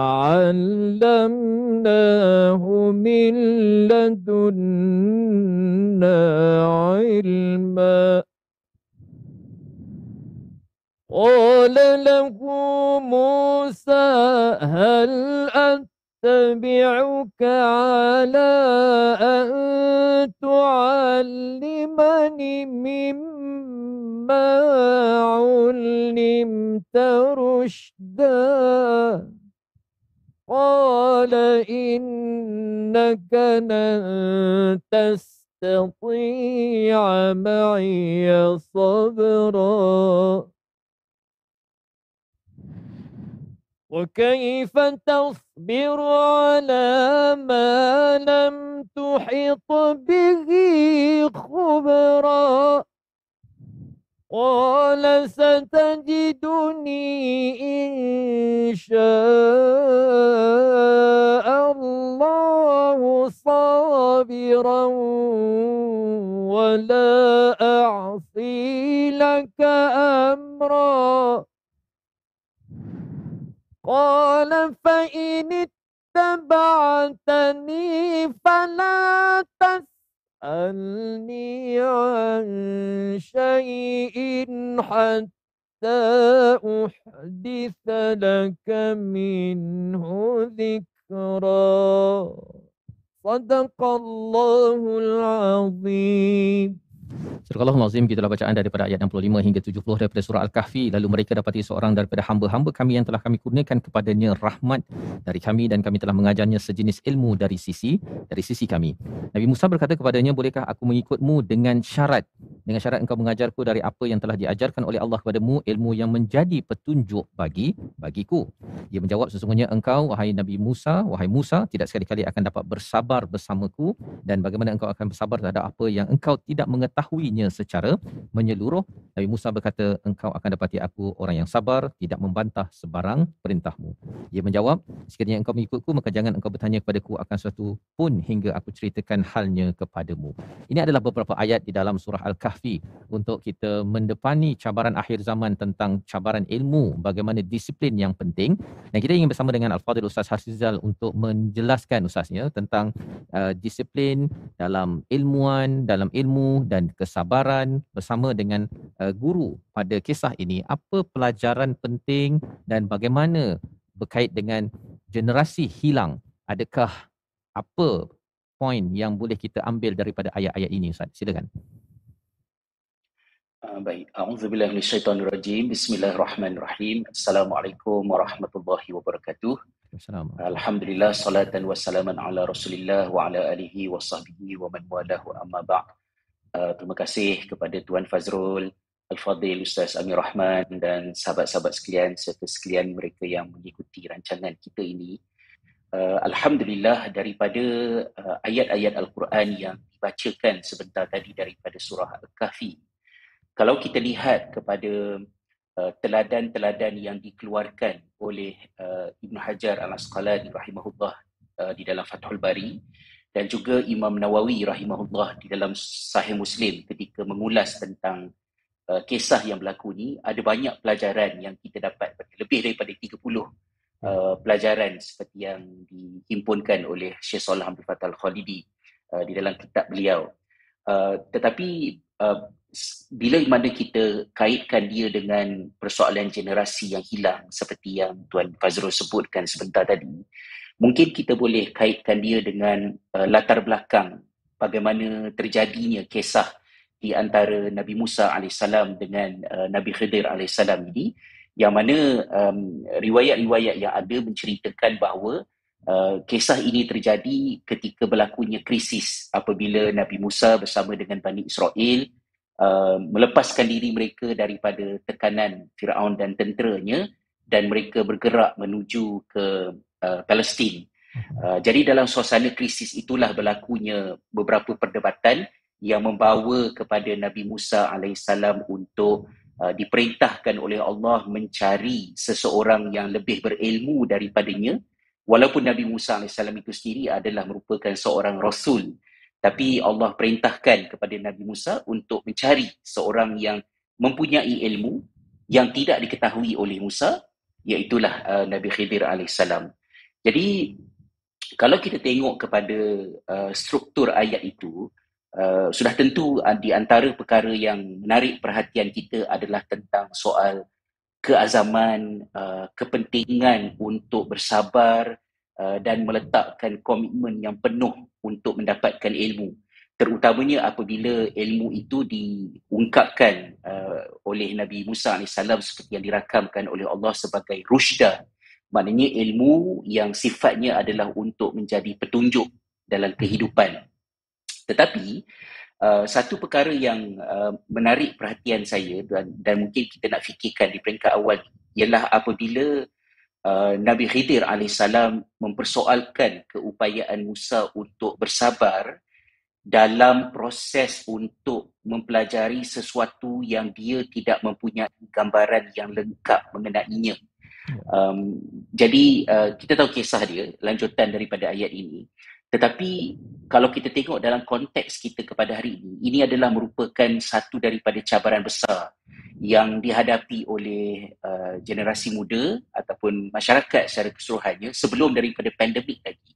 علمناه من لدنا علما قال له موسى هل أتبعك على أن تعلمني مما علمت رشدا قال إنك لن تستطيع معي صبرا. وكيف تصبر على ما لم تحط به خبرا؟ قال ستجدني إن شاء الله صابرا ولا أعصي لك أمرا. قال فإن اتبعتني فلا تسأل تسألني عن شيء حتى أحدث لك منه ذكرا. صدق الله العظيم. Surah Al-Azim gitulah bacaan daripada ayat 65 hingga 70 daripada surah Al-Kahfi lalu mereka dapati seorang daripada hamba-hamba kami yang telah kami kurniakan kepadanya rahmat dari kami dan kami telah mengajarnya sejenis ilmu dari sisi dari sisi kami. Nabi Musa berkata kepadanya bolehkah aku mengikutmu dengan syarat dengan syarat engkau mengajarku dari apa yang telah diajarkan oleh Allah kepadamu ilmu yang menjadi petunjuk bagi bagiku. Dia menjawab sesungguhnya engkau wahai Nabi Musa wahai Musa tidak sekali-kali akan dapat bersabar bersamaku dan bagaimana engkau akan bersabar terhadap apa yang engkau tidak mengetahuinya secara menyeluruh. Nabi Musa berkata, engkau akan dapati aku orang yang sabar, tidak membantah sebarang perintahmu. Dia menjawab, sekiranya engkau mengikutku, maka jangan engkau bertanya kepadaku akan sesuatu pun hingga aku ceritakan halnya kepadamu. Ini adalah beberapa ayat di dalam surah Al-Kahfi untuk kita mendepani cabaran akhir zaman tentang cabaran ilmu, bagaimana disiplin yang penting. Dan kita ingin bersama dengan Al-Fadhil Ustaz Hasizal untuk menjelaskan Ustaznya tentang uh, disiplin dalam ilmuan, dalam ilmu dan kesabaran bersama dengan uh, guru pada kisah ini apa pelajaran penting dan bagaimana berkait dengan generasi hilang adakah apa poin yang boleh kita ambil daripada ayat-ayat ini Ustaz silakan Uh, baik, a'udzubillahi minasyaitonirrajim. Bismillahirrahmanirrahim. Assalamualaikum warahmatullahi wabarakatuh. Assalamualaikum. Alhamdulillah salatan wassalaman ala Rasulillah wa ala alihi wa sahbihi wa man walahu amma ba'd. Uh, terima kasih kepada Tuan Fazrul, Al-Fadhil, Ustaz Amir Rahman dan sahabat-sahabat sekalian serta sekalian mereka yang mengikuti rancangan kita ini. Uh, Alhamdulillah daripada uh, ayat-ayat Al-Quran yang dibacakan sebentar tadi daripada surah Al-Kahfi. Kalau kita lihat kepada uh, teladan-teladan yang dikeluarkan oleh uh, Ibn Hajar Al-Asqalani rahimahullah uh, di dalam Fathul Bari, dan juga Imam Nawawi rahimahullah di dalam Sahih Muslim ketika mengulas tentang uh, kisah yang berlaku ni ada banyak pelajaran yang kita dapat lebih daripada 30 uh, pelajaran seperti yang dihimpunkan oleh Syekh Salih Abdul Fattah Al-Khalidi uh, di dalam kitab beliau. Uh, tetapi uh, bila mana kita kaitkan dia dengan persoalan generasi yang hilang seperti yang Tuan Fazrul sebutkan sebentar tadi, mungkin kita boleh kaitkan dia dengan uh, latar belakang bagaimana terjadinya kisah di antara Nabi Musa AS dengan uh, Nabi Khidir AS ini. Yang mana um, riwayat-riwayat yang ada menceritakan bahawa uh, kisah ini terjadi ketika berlakunya krisis apabila Nabi Musa bersama dengan Bani Israel uh, melepaskan diri mereka daripada tekanan Firaun dan tenteranya dan mereka bergerak menuju ke uh, Palestin. Uh, jadi dalam suasana krisis itulah berlakunya beberapa perdebatan yang membawa kepada Nabi Musa alaihissalam untuk uh, diperintahkan oleh Allah mencari seseorang yang lebih berilmu daripadanya. Walaupun Nabi Musa alaihissalam itu sendiri adalah merupakan seorang rasul tapi Allah perintahkan kepada Nabi Musa untuk mencari seorang yang mempunyai ilmu yang tidak diketahui oleh Musa iaitulah uh, Nabi Khidir alaihissalam Jadi kalau kita tengok kepada uh, struktur ayat itu, uh, sudah tentu uh, di antara perkara yang menarik perhatian kita adalah tentang soal keazaman, uh, kepentingan untuk bersabar uh, dan meletakkan komitmen yang penuh untuk mendapatkan ilmu. Terutamanya apabila ilmu itu diungkapkan uh, oleh Nabi Musa AS seperti yang dirakamkan oleh Allah sebagai rushda maknanya ilmu yang sifatnya adalah untuk menjadi petunjuk dalam kehidupan. Tetapi uh, satu perkara yang uh, menarik perhatian saya dan, dan mungkin kita nak fikirkan di peringkat awal ialah apabila uh, Nabi Khidir AS mempersoalkan keupayaan Musa untuk bersabar dalam proses untuk mempelajari sesuatu yang dia tidak mempunyai gambaran yang lengkap mengenainya. Um, jadi uh, kita tahu kisah dia, lanjutan daripada ayat ini. Tetapi kalau kita tengok dalam konteks kita kepada hari ini, ini adalah merupakan satu daripada cabaran besar yang dihadapi oleh uh, generasi muda ataupun masyarakat secara keseluruhannya sebelum daripada pandemik lagi.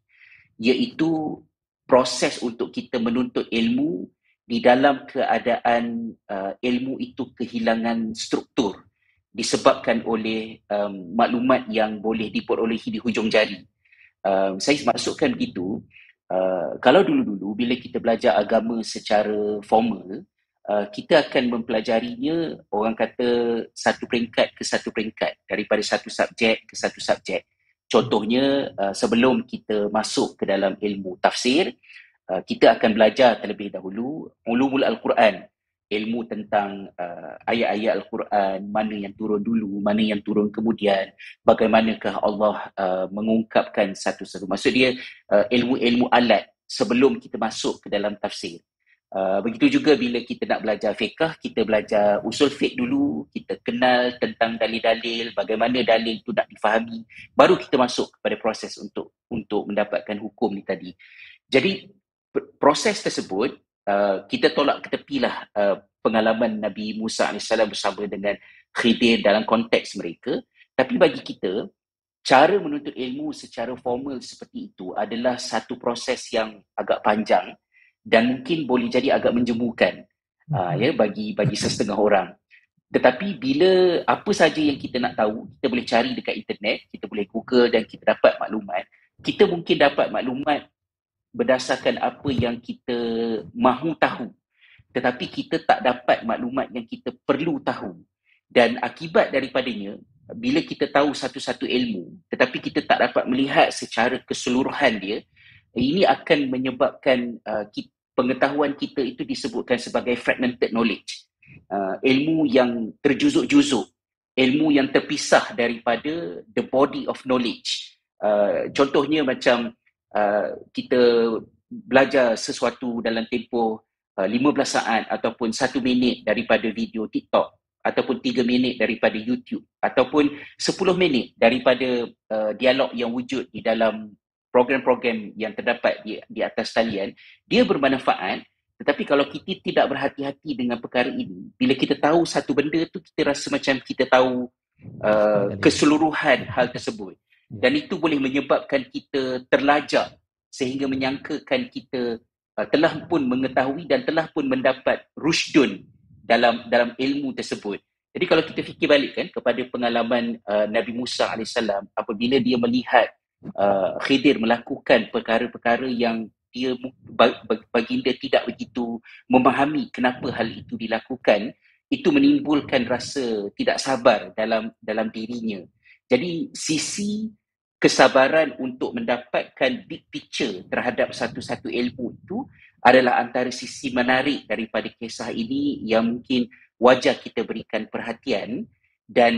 Iaitu proses untuk kita menuntut ilmu di dalam keadaan uh, ilmu itu kehilangan struktur disebabkan oleh um, maklumat yang boleh diperolehi di hujung jari. Um, saya maksudkan begitu, uh, kalau dulu-dulu bila kita belajar agama secara formal, uh, kita akan mempelajarinya orang kata satu peringkat ke satu peringkat daripada satu subjek ke satu subjek. Contohnya uh, sebelum kita masuk ke dalam ilmu tafsir, uh, kita akan belajar terlebih dahulu ulumul al-Quran ilmu tentang uh, ayat-ayat Al-Quran, mana yang turun dulu, mana yang turun kemudian, bagaimanakah Allah uh, mengungkapkan satu-satu. Maksud dia uh, ilmu-ilmu alat sebelum kita masuk ke dalam tafsir. Uh, begitu juga bila kita nak belajar fiqah, kita belajar usul fiqh dulu, kita kenal tentang dalil-dalil, bagaimana dalil itu nak difahami, baru kita masuk kepada proses untuk untuk mendapatkan hukum ni tadi. Jadi proses tersebut Uh, kita tolak ke tepilah uh, pengalaman Nabi Musa AS bersama dengan Khidir dalam konteks mereka. Tapi bagi kita, cara menuntut ilmu secara formal seperti itu adalah satu proses yang agak panjang dan mungkin boleh jadi agak menjemukan uh, ya bagi bagi sesetengah orang. Tetapi bila apa saja yang kita nak tahu, kita boleh cari dekat internet, kita boleh Google dan kita dapat maklumat. Kita mungkin dapat maklumat berdasarkan apa yang kita mahu tahu. Tetapi kita tak dapat maklumat yang kita perlu tahu. Dan akibat daripadanya bila kita tahu satu-satu ilmu tetapi kita tak dapat melihat secara keseluruhan dia ini akan menyebabkan uh, pengetahuan kita itu disebutkan sebagai fragmented knowledge. Uh, ilmu yang terjuzuk-juzuk ilmu yang terpisah daripada the body of knowledge. Uh, contohnya macam Uh, kita belajar sesuatu dalam tempoh uh, 15 saat ataupun 1 minit daripada video TikTok ataupun 3 minit daripada YouTube ataupun 10 minit daripada uh, dialog yang wujud di dalam program-program yang terdapat di, di atas talian dia bermanfaat. Tetapi kalau kita tidak berhati-hati dengan perkara ini bila kita tahu satu benda tu kita rasa macam kita tahu uh, keseluruhan hal tersebut dan itu boleh menyebabkan kita terlajak sehingga menyangkakan kita uh, telah pun mengetahui dan telah pun mendapat rushdun dalam dalam ilmu tersebut. Jadi kalau kita fikir balik kan kepada pengalaman uh, Nabi Musa AS apabila dia melihat uh, Khidir melakukan perkara-perkara yang dia baginda tidak begitu memahami kenapa hal itu dilakukan, itu menimbulkan rasa tidak sabar dalam dalam dirinya. Jadi sisi kesabaran untuk mendapatkan big picture terhadap satu-satu ilmu itu adalah antara sisi menarik daripada kisah ini yang mungkin wajar kita berikan perhatian dan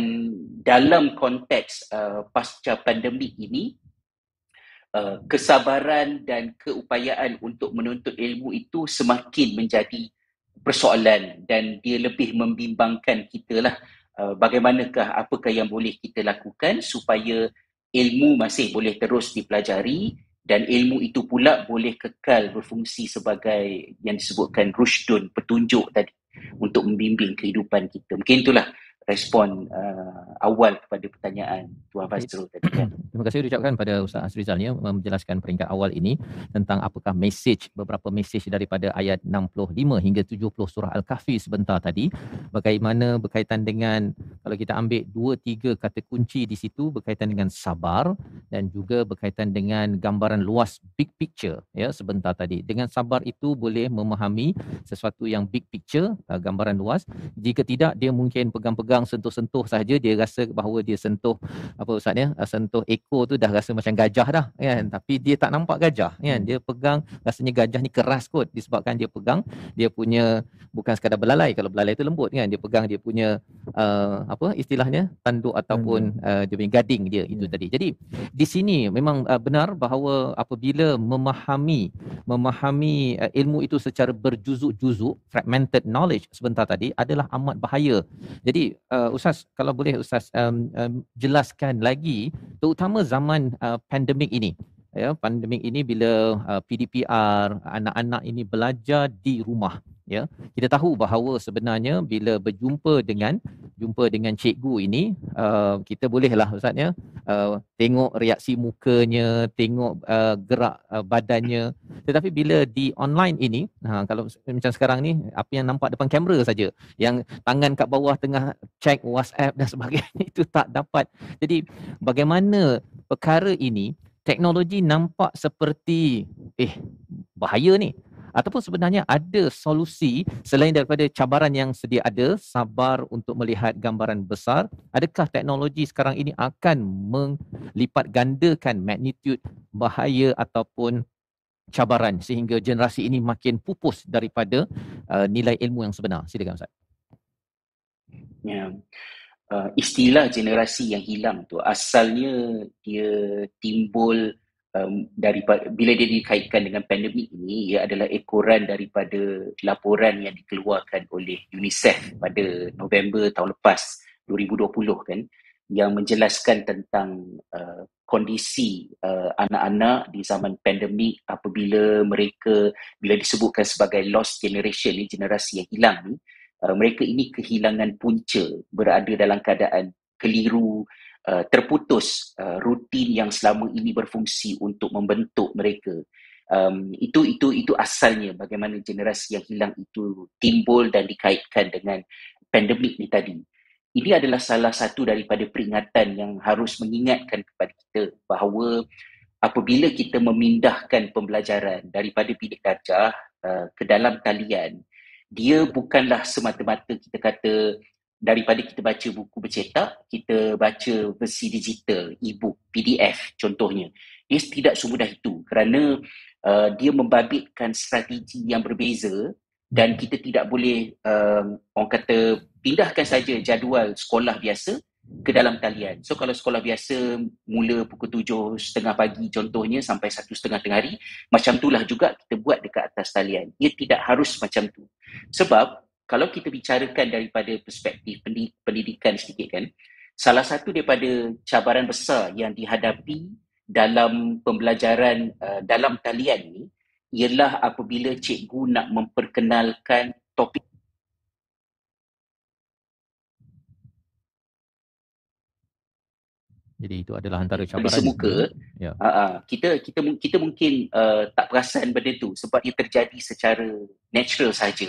dalam konteks uh, pasca pandemik ini uh, kesabaran dan keupayaan untuk menuntut ilmu itu semakin menjadi persoalan dan dia lebih membimbangkan kita lah Uh, bagaimanakah apakah yang boleh kita lakukan supaya ilmu masih boleh terus dipelajari dan ilmu itu pula boleh kekal berfungsi sebagai yang disebutkan rushdun, petunjuk tadi untuk membimbing kehidupan kita. Mungkin itulah respon uh, awal kepada pertanyaan Tuan Fazrul tadi kan. Terima kasih ucapkan pada Ustaz Asrizal ya menjelaskan peringkat awal ini tentang apakah mesej beberapa mesej daripada ayat 65 hingga 70 surah Al-Kahfi sebentar tadi bagaimana berkaitan dengan kalau kita ambil dua tiga kata kunci di situ berkaitan dengan sabar dan juga berkaitan dengan gambaran luas big picture ya sebentar tadi. Dengan sabar itu boleh memahami sesuatu yang big picture uh, gambaran luas jika tidak dia mungkin pegang-pegang pegang sentuh-sentuh saja dia rasa bahawa dia sentuh apa ustaz ya sentuh ekor tu dah rasa macam gajah dah kan? Tapi dia tak nampak gajah kan? Dia pegang rasanya gajah ni keras kot disebabkan dia pegang dia punya bukan sekadar belalai kalau belalai tu lembut kan? Dia pegang dia punya uh, apa istilahnya tanduk ataupun uh, dia punya gading dia itu hmm. tadi. Jadi di sini memang uh, benar bahawa apabila memahami memahami uh, ilmu itu secara berjuzuk-juzuk fragmented knowledge sebentar tadi adalah amat bahaya. Jadi uh, Ustaz, kalau boleh Ustaz um, um, jelaskan lagi, terutama zaman uh, pandemik ini. Ya, pandemik ini bila uh, PDPR, anak-anak ini belajar di rumah ya kita tahu bahawa sebenarnya bila berjumpa dengan jumpa dengan cikgu ini uh, kita bolehlah ustaz ya uh, tengok reaksi mukanya tengok uh, gerak uh, badannya. Tetapi bila di online ini ha kalau macam sekarang ni apa yang nampak depan kamera saja yang tangan kat bawah tengah check WhatsApp dan sebagainya itu tak dapat. Jadi bagaimana perkara ini teknologi nampak seperti eh bahaya ni ataupun sebenarnya ada solusi selain daripada cabaran yang sedia ada sabar untuk melihat gambaran besar adakah teknologi sekarang ini akan melipat gandakan magnitude bahaya ataupun cabaran sehingga generasi ini makin pupus daripada uh, nilai ilmu yang sebenar? Silakan ustaz. Ya. Uh, istilah generasi yang hilang tu asalnya dia timbul um, daripada bila dia dikaitkan dengan pandemik ini ia adalah ekoran daripada laporan yang dikeluarkan oleh UNICEF pada November tahun lepas 2020 kan yang menjelaskan tentang uh, kondisi uh, anak-anak di zaman pandemik apabila mereka bila disebutkan sebagai lost generation ni generasi yang hilang ni uh, mereka ini kehilangan punca berada dalam keadaan keliru Uh, terputus uh, rutin yang selama ini berfungsi untuk membentuk mereka. Um, itu itu itu asalnya bagaimana generasi yang hilang itu timbul dan dikaitkan dengan pandemik ni tadi. Ini adalah salah satu daripada peringatan yang harus mengingatkan kepada kita bahawa apabila kita memindahkan pembelajaran daripada bilik darjah uh, ke dalam talian, dia bukanlah semata-mata kita kata daripada kita baca buku bercetak, kita baca versi digital, e-book, PDF contohnya. Dia tidak semudah itu kerana uh, dia membabitkan strategi yang berbeza dan kita tidak boleh um, orang kata pindahkan saja jadual sekolah biasa ke dalam talian. So kalau sekolah biasa mula pukul tujuh setengah pagi contohnya sampai satu setengah tengah hari, macam itulah juga kita buat dekat atas talian. Ia tidak harus macam tu. Sebab kalau kita bicarakan daripada perspektif pendidikan sedikit kan, salah satu daripada cabaran besar yang dihadapi dalam pembelajaran uh, dalam talian ni ialah apabila cikgu nak memperkenalkan topik Jadi itu adalah antara cabaran. Semuka, ya. uh, uh, kita kita kita mungkin uh, tak perasan benda tu sebab ia terjadi secara natural saja.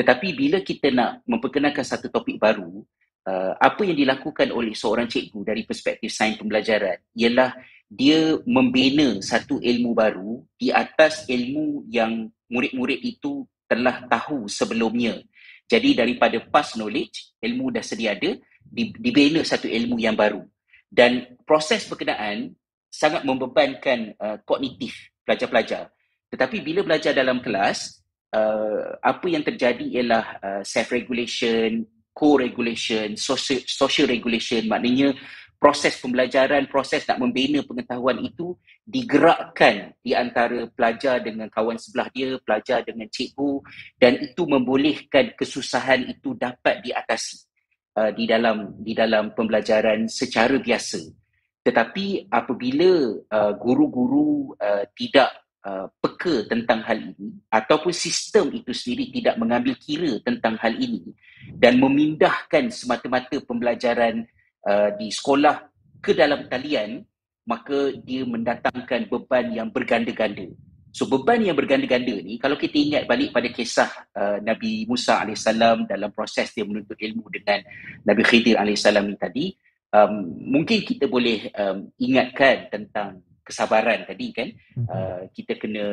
Tetapi bila kita nak memperkenalkan satu topik baru, uh, apa yang dilakukan oleh seorang cikgu dari perspektif sains pembelajaran ialah dia membina satu ilmu baru di atas ilmu yang murid-murid itu telah tahu sebelumnya. Jadi daripada past knowledge, ilmu dah sedia ada, dibina satu ilmu yang baru. Dan proses berkenaan sangat membebankan uh, kognitif pelajar-pelajar. Tetapi bila belajar dalam kelas, uh, apa yang terjadi ialah uh, self regulation co-regulation social, social regulation. Maknanya proses pembelajaran proses nak membina pengetahuan itu digerakkan di antara pelajar dengan kawan sebelah dia pelajar dengan cikgu dan itu membolehkan kesusahan itu dapat diatasi uh, di dalam di dalam pembelajaran secara biasa. Tetapi apabila uh, guru-guru uh, tidak uh, peka tentang hal ini ataupun sistem itu sendiri tidak mengambil kira tentang hal ini dan memindahkan semata-mata pembelajaran uh, di sekolah ke dalam talian maka dia mendatangkan beban yang berganda-ganda. So beban yang berganda-ganda ni kalau kita ingat balik pada kisah uh, Nabi Musa AS dalam proses dia menuntut ilmu dengan Nabi Khidir AS ni tadi um, mungkin kita boleh um, ingatkan tentang kesabaran tadi kan. Uh, kita kena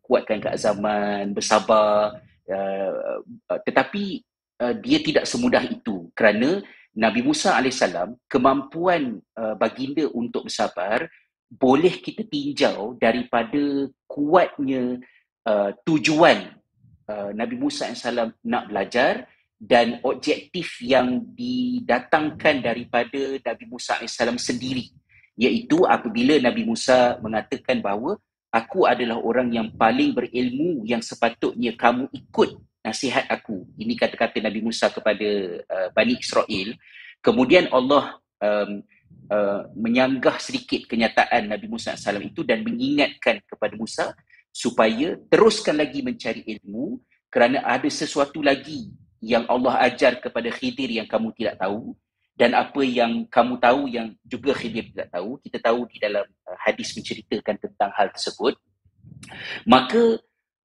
kuatkan keazaman bersabar uh, tetapi uh, dia tidak semudah itu kerana Nabi Musa AS kemampuan uh, baginda untuk bersabar boleh kita tinjau daripada kuatnya uh, tujuan uh, Nabi Musa AS nak belajar dan objektif yang didatangkan daripada Nabi Musa AS sendiri iaitu apabila Nabi Musa mengatakan bahawa aku adalah orang yang paling berilmu yang sepatutnya kamu ikut nasihat aku. Ini kata-kata Nabi Musa kepada uh, Bani Israel. Kemudian Allah um, uh, menyanggah sedikit kenyataan Nabi Musa SAW itu dan mengingatkan kepada Musa supaya teruskan lagi mencari ilmu kerana ada sesuatu lagi yang Allah ajar kepada Khidir yang kamu tidak tahu dan apa yang kamu tahu yang juga Khidir tidak tahu, kita tahu di dalam uh, hadis menceritakan tentang hal tersebut, maka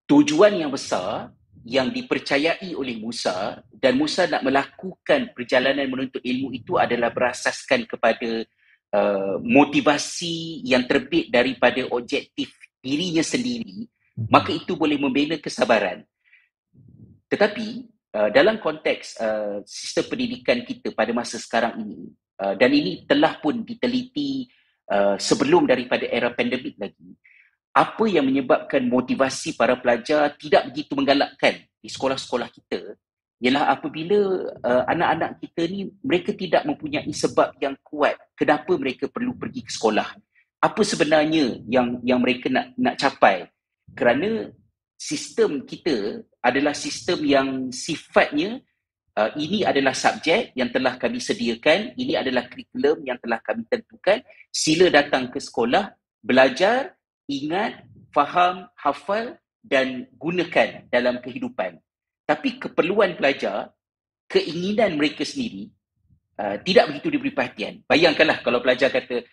tujuan yang besar yang dipercayai oleh Musa dan Musa nak melakukan perjalanan menuntut ilmu itu adalah berasaskan kepada uh, motivasi yang terbit daripada objektif dirinya sendiri, maka itu boleh membina kesabaran. Tetapi Uh, dalam konteks uh, sistem pendidikan kita pada masa sekarang ini uh, dan ini telah pun diteliti uh, sebelum daripada era pandemik lagi apa yang menyebabkan motivasi para pelajar tidak begitu menggalakkan di sekolah-sekolah kita ialah apabila uh, anak-anak kita ni mereka tidak mempunyai sebab yang kuat kenapa mereka perlu pergi ke sekolah. Apa sebenarnya yang yang mereka nak nak capai? Kerana sistem kita adalah sistem yang sifatnya uh, ini adalah subjek yang telah kami sediakan, ini adalah kurikulum yang telah kami tentukan. Sila datang ke sekolah, belajar, ingat, faham, hafal dan gunakan dalam kehidupan. Tapi keperluan pelajar, keinginan mereka sendiri uh, tidak begitu diberi perhatian. Bayangkanlah kalau pelajar kata,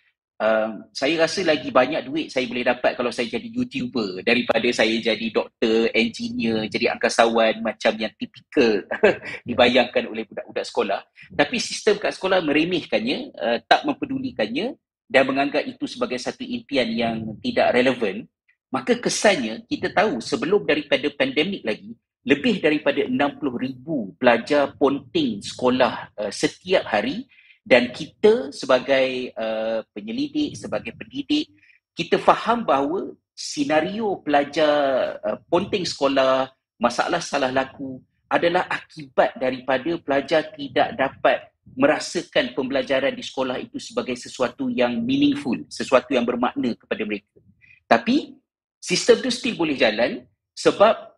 Um, saya rasa lagi banyak duit saya boleh dapat kalau saya jadi YouTuber daripada saya jadi doktor, engineer, jadi angkasawan macam yang tipikal dibayangkan oleh budak-budak sekolah. Tapi sistem kat sekolah meremehkannya, uh, tak mempedulikannya dan menganggap itu sebagai satu impian yang tidak relevan. Maka kesannya kita tahu sebelum daripada pandemik lagi, lebih daripada 60,000 pelajar ponting sekolah uh, setiap hari dan kita sebagai uh, penyelidik sebagai pendidik kita faham bahawa senario pelajar uh, ponting sekolah masalah salah laku adalah akibat daripada pelajar tidak dapat merasakan pembelajaran di sekolah itu sebagai sesuatu yang meaningful, sesuatu yang bermakna kepada mereka. Tapi sistem itu still boleh jalan sebab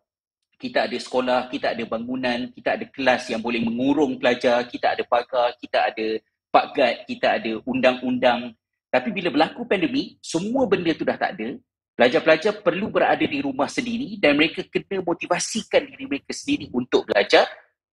kita ada sekolah, kita ada bangunan, kita ada kelas yang boleh mengurung pelajar, kita ada pagar, kita ada Pak Gad, kita ada undang-undang. Tapi bila berlaku pandemik, semua benda tu dah tak ada. Pelajar-pelajar perlu berada di rumah sendiri dan mereka kena motivasikan diri mereka sendiri untuk belajar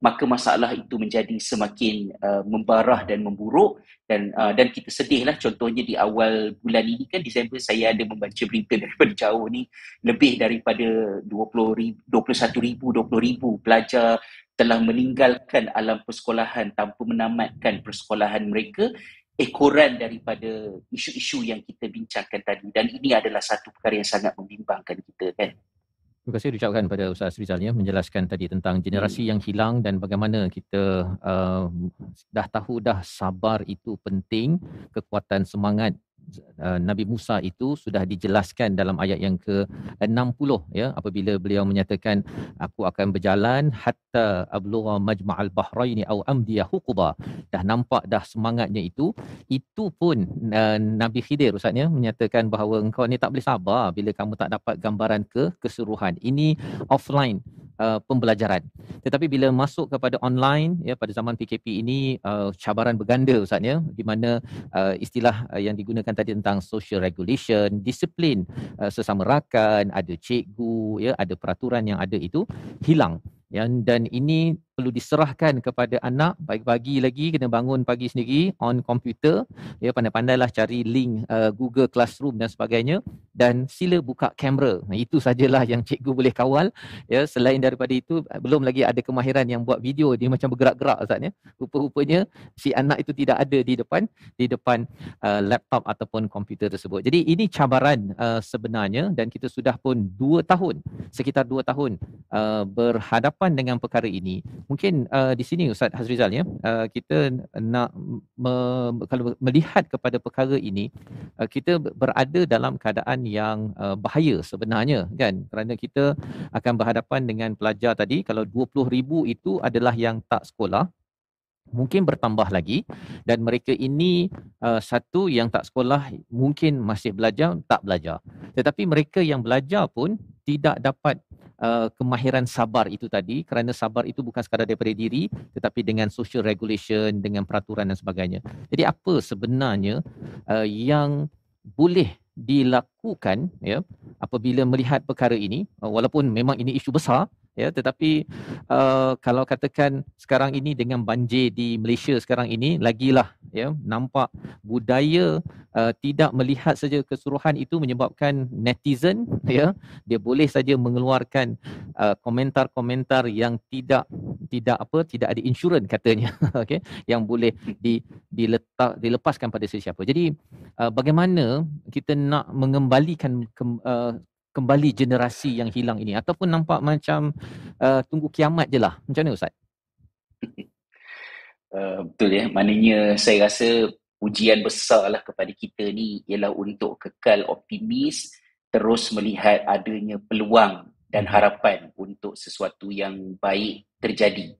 maka masalah itu menjadi semakin uh, membarah dan memburuk dan uh, dan kita sedihlah contohnya di awal bulan ini kan Disember saya ada membaca berita daripada jauh ni lebih daripada 20 ribu, 21 ribu 20 ribu pelajar telah meninggalkan alam persekolahan tanpa menamatkan persekolahan mereka ekoran daripada isu-isu yang kita bincangkan tadi dan ini adalah satu perkara yang sangat membimbangkan kita kan Terima kasih diucapkan pada Ustaz Rizal ya menjelaskan tadi tentang generasi hmm. yang hilang dan bagaimana kita uh, dah tahu dah sabar itu penting, kekuatan semangat uh, Nabi Musa itu sudah dijelaskan dalam ayat yang ke-60 ya. Apabila beliau menyatakan aku akan berjalan hatta ablugha majma'al bahraini au amdiya huquba. Dah nampak dah semangatnya itu. Itu pun uh, Nabi Khidir ustaz ya menyatakan bahawa engkau ni tak boleh sabar bila kamu tak dapat gambaran ke keseluruhan. Ini offline uh, pembelajaran. Tetapi bila masuk kepada online ya pada zaman PKP ini uh, cabaran berganda ustaz ya di mana uh, istilah uh, yang digunakan tadi tentang social regulation, disiplin uh, sesama rakan, ada cikgu ya, ada peraturan yang ada itu hilang. Yang dan ini perlu diserahkan kepada anak pagi-pagi lagi kena bangun pagi sendiri on komputer ya pandai-pandailah cari link uh, Google Classroom dan sebagainya. Dan sila buka kamera. Nah, itu sajalah yang cikgu boleh kawal. Ya selain daripada itu belum lagi ada kemahiran yang buat video. Dia macam bergerak-gerak ustaz ya. Rupa-rupanya si anak itu tidak ada di depan di depan uh, laptop ataupun komputer tersebut. Jadi ini cabaran uh, sebenarnya dan kita sudah pun 2 tahun sekitar 2 tahun uh, berhadapan dengan perkara ini mungkin uh, di sini Ustaz Hazrizal ya. Uh, kita nak me, kalau melihat kepada perkara ini uh, kita berada dalam keadaan yang uh, bahaya sebenarnya kan? Kerana kita akan berhadapan dengan pelajar tadi kalau 20000 itu adalah yang tak sekolah mungkin bertambah lagi dan mereka ini uh, satu yang tak sekolah mungkin masih belajar tak belajar. Tetapi mereka yang belajar pun tidak dapat uh, kemahiran sabar itu tadi kerana sabar itu bukan sekadar daripada diri tetapi dengan social regulation dengan peraturan dan sebagainya. Jadi apa sebenarnya uh, yang boleh dilakukan ya apabila melihat perkara ini uh, walaupun memang ini isu besar ya tetapi uh, kalau katakan sekarang ini dengan banjir di Malaysia sekarang ini lagilah ya nampak budaya uh, tidak melihat saja keseluruhan itu menyebabkan netizen ya dia boleh saja mengeluarkan uh, komentar-komentar yang tidak tidak apa tidak ada insurans katanya okey yang boleh di diletak dilepaskan pada sesiapa. Jadi uh, bagaimana kita nak mengembalikan ke, uh, kembali generasi yang hilang ini ataupun nampak macam uh, tunggu kiamat je lah. Macam mana Ustaz? Uh, betul ya. Maknanya saya rasa ujian besar lah kepada kita ni ialah untuk kekal optimis terus melihat adanya peluang dan hmm. harapan untuk sesuatu yang baik terjadi.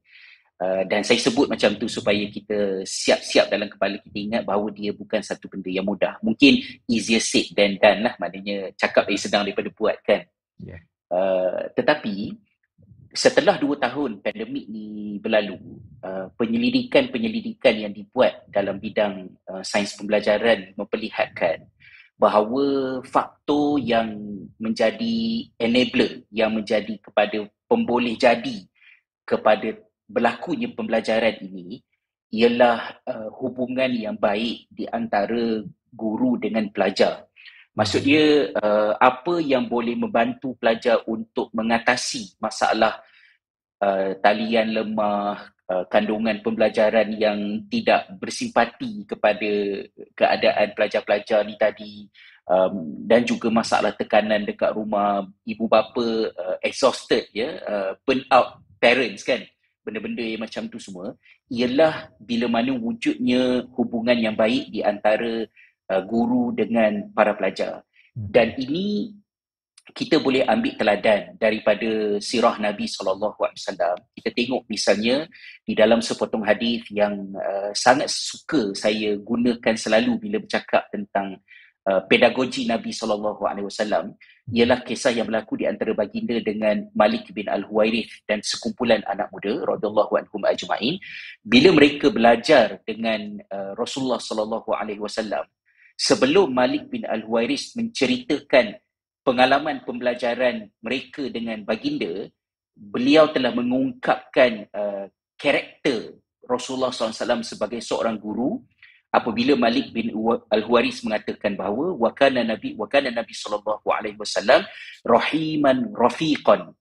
Uh, dan saya sebut macam tu supaya kita siap-siap dalam kepala kita ingat bahawa dia bukan satu benda yang mudah. Mungkin easier said than done lah. Maknanya cakap lagi sedang daripada buat kan. Yeah. Uh, tetapi setelah dua tahun pandemik ni berlalu, uh, penyelidikan-penyelidikan yang dibuat dalam bidang uh, sains pembelajaran memperlihatkan bahawa faktor yang menjadi enabler, yang menjadi kepada pemboleh jadi kepada berlakunya pembelajaran ini ialah uh, hubungan yang baik di antara guru dengan pelajar. Maksudnya uh, apa yang boleh membantu pelajar untuk mengatasi masalah uh, talian lemah, uh, kandungan pembelajaran yang tidak bersimpati kepada keadaan pelajar-pelajar ni tadi um, dan juga masalah tekanan dekat rumah ibu bapa uh, exhausted ya, uh, burn out parents kan benda-benda yang macam tu semua ialah bila mana wujudnya hubungan yang baik di antara uh, guru dengan para pelajar. Hmm. Dan ini kita boleh ambil teladan daripada sirah Nabi sallallahu alaihi wasallam. Kita tengok misalnya di dalam sepotong hadis yang uh, sangat suka saya gunakan selalu bila bercakap tentang uh, pedagogi Nabi sallallahu alaihi wasallam ialah kisah yang berlaku di antara baginda dengan Malik bin Al-Huwairith dan sekumpulan anak muda radhiyallahu anhum ajmain. Bila mereka belajar dengan uh, Rasulullah sallallahu alaihi wasallam sebelum Malik bin Al-Huwairith menceritakan pengalaman pembelajaran mereka dengan baginda beliau telah mengungkapkan uh, karakter Rasulullah SAW sebagai seorang guru apabila Malik bin Al-Huwaris mengatakan bahawa wakana Nabi wakana Nabi sallallahu alaihi wasallam rahiman rafiqan.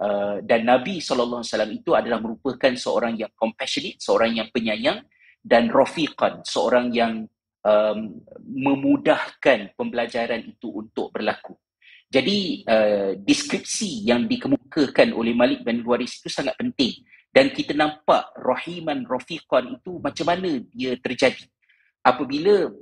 Uh, dan Nabi sallallahu alaihi wasallam itu adalah merupakan seorang yang compassionate, seorang yang penyayang dan rafiqan, seorang yang um, memudahkan pembelajaran itu untuk berlaku. Jadi uh, deskripsi yang dikemukakan oleh Malik bin Al-Huwaris itu sangat penting. Dan kita nampak rahiman rafiqan itu macam mana dia terjadi apabila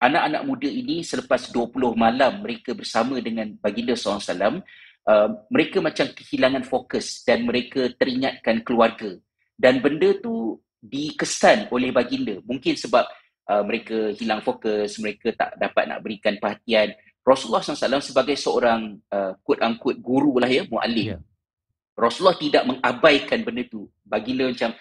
anak-anak muda ini selepas 20 malam mereka bersama dengan baginda SAW, uh, mereka macam kehilangan fokus dan mereka teringatkan keluarga. Dan benda tu dikesan oleh baginda. Mungkin sebab uh, mereka hilang fokus, mereka tak dapat nak berikan perhatian. Rasulullah SAW sebagai seorang uh, quote-unquote guru lah ya, mu'alim. Yeah. Rasulullah tidak mengabaikan benda tu. Baginda macam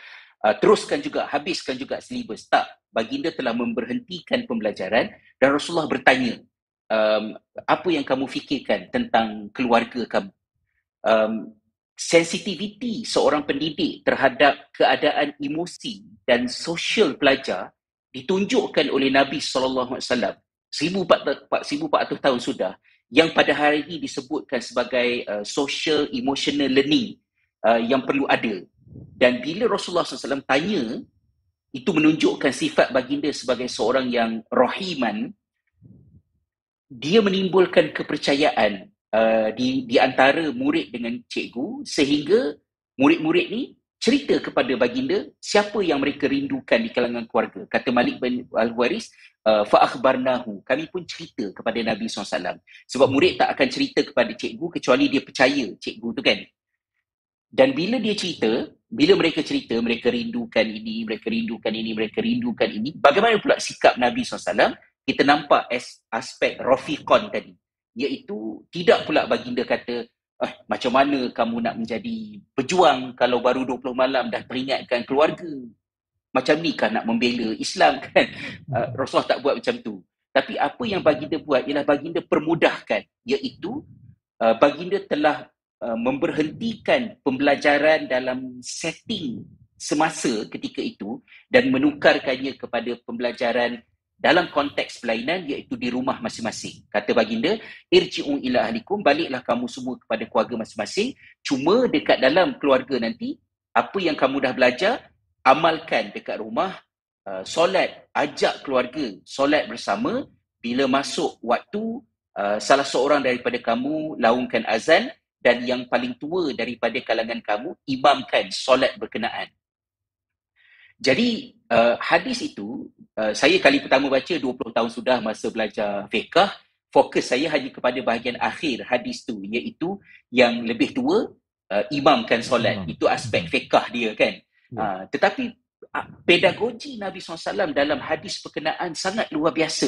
uh, teruskan juga, habiskan juga silibus. Tak, baginda telah memberhentikan pembelajaran dan Rasulullah bertanya, um, apa yang kamu fikirkan tentang keluarga kamu? Um, sensitiviti seorang pendidik terhadap keadaan emosi dan sosial pelajar ditunjukkan oleh Nabi sallallahu alaihi wasallam 1400 tahun sudah yang pada hari ini disebutkan sebagai uh, social emotional learning uh, yang perlu ada dan bila Rasulullah SAW tanya itu menunjukkan sifat baginda sebagai seorang yang rahiman. Dia menimbulkan kepercayaan uh, di di antara murid dengan cikgu sehingga murid-murid ni cerita kepada baginda siapa yang mereka rindukan di kalangan keluarga. Kata Malik bin Al-Waris uh, fa akhbarnahu. Kami pun cerita kepada Nabi SAW sebab murid tak akan cerita kepada cikgu kecuali dia percaya cikgu tu kan. Dan bila dia cerita bila mereka cerita mereka rindukan ini mereka rindukan ini mereka rindukan ini bagaimana pula sikap Nabi SAW kita nampak as, aspek rafiqan tadi. Iaitu tidak pula baginda kata eh, macam mana kamu nak menjadi pejuang kalau baru 20 malam dah peringatkan keluarga? Macam ni kan nak membela Islam kan? Uh, Rasulullah tak buat macam tu. Tapi apa yang baginda buat ialah baginda permudahkan. Iaitu uh, baginda telah uh, memberhentikan pembelajaran dalam setting semasa ketika itu dan menukarkannya kepada pembelajaran dalam konteks pelainan iaitu di rumah masing-masing. Kata baginda, irji'u ila ahlikum, baliklah kamu semua kepada keluarga masing-masing. Cuma dekat dalam keluarga nanti, apa yang kamu dah belajar, amalkan dekat rumah, uh, solat, ajak keluarga, solat bersama. Bila masuk waktu, uh, salah seorang daripada kamu laungkan azan dan yang paling tua daripada kalangan kamu, imamkan solat berkenaan. Jadi uh, hadis itu uh, saya kali pertama baca 20 tahun sudah masa belajar fiqh fokus saya hanya kepada bahagian akhir hadis tu iaitu yang lebih tua uh, imamkan solat hmm. itu aspek fiqh dia kan hmm. uh, tetapi uh, pedagogi Nabi SAW dalam hadis perkenaan sangat luar biasa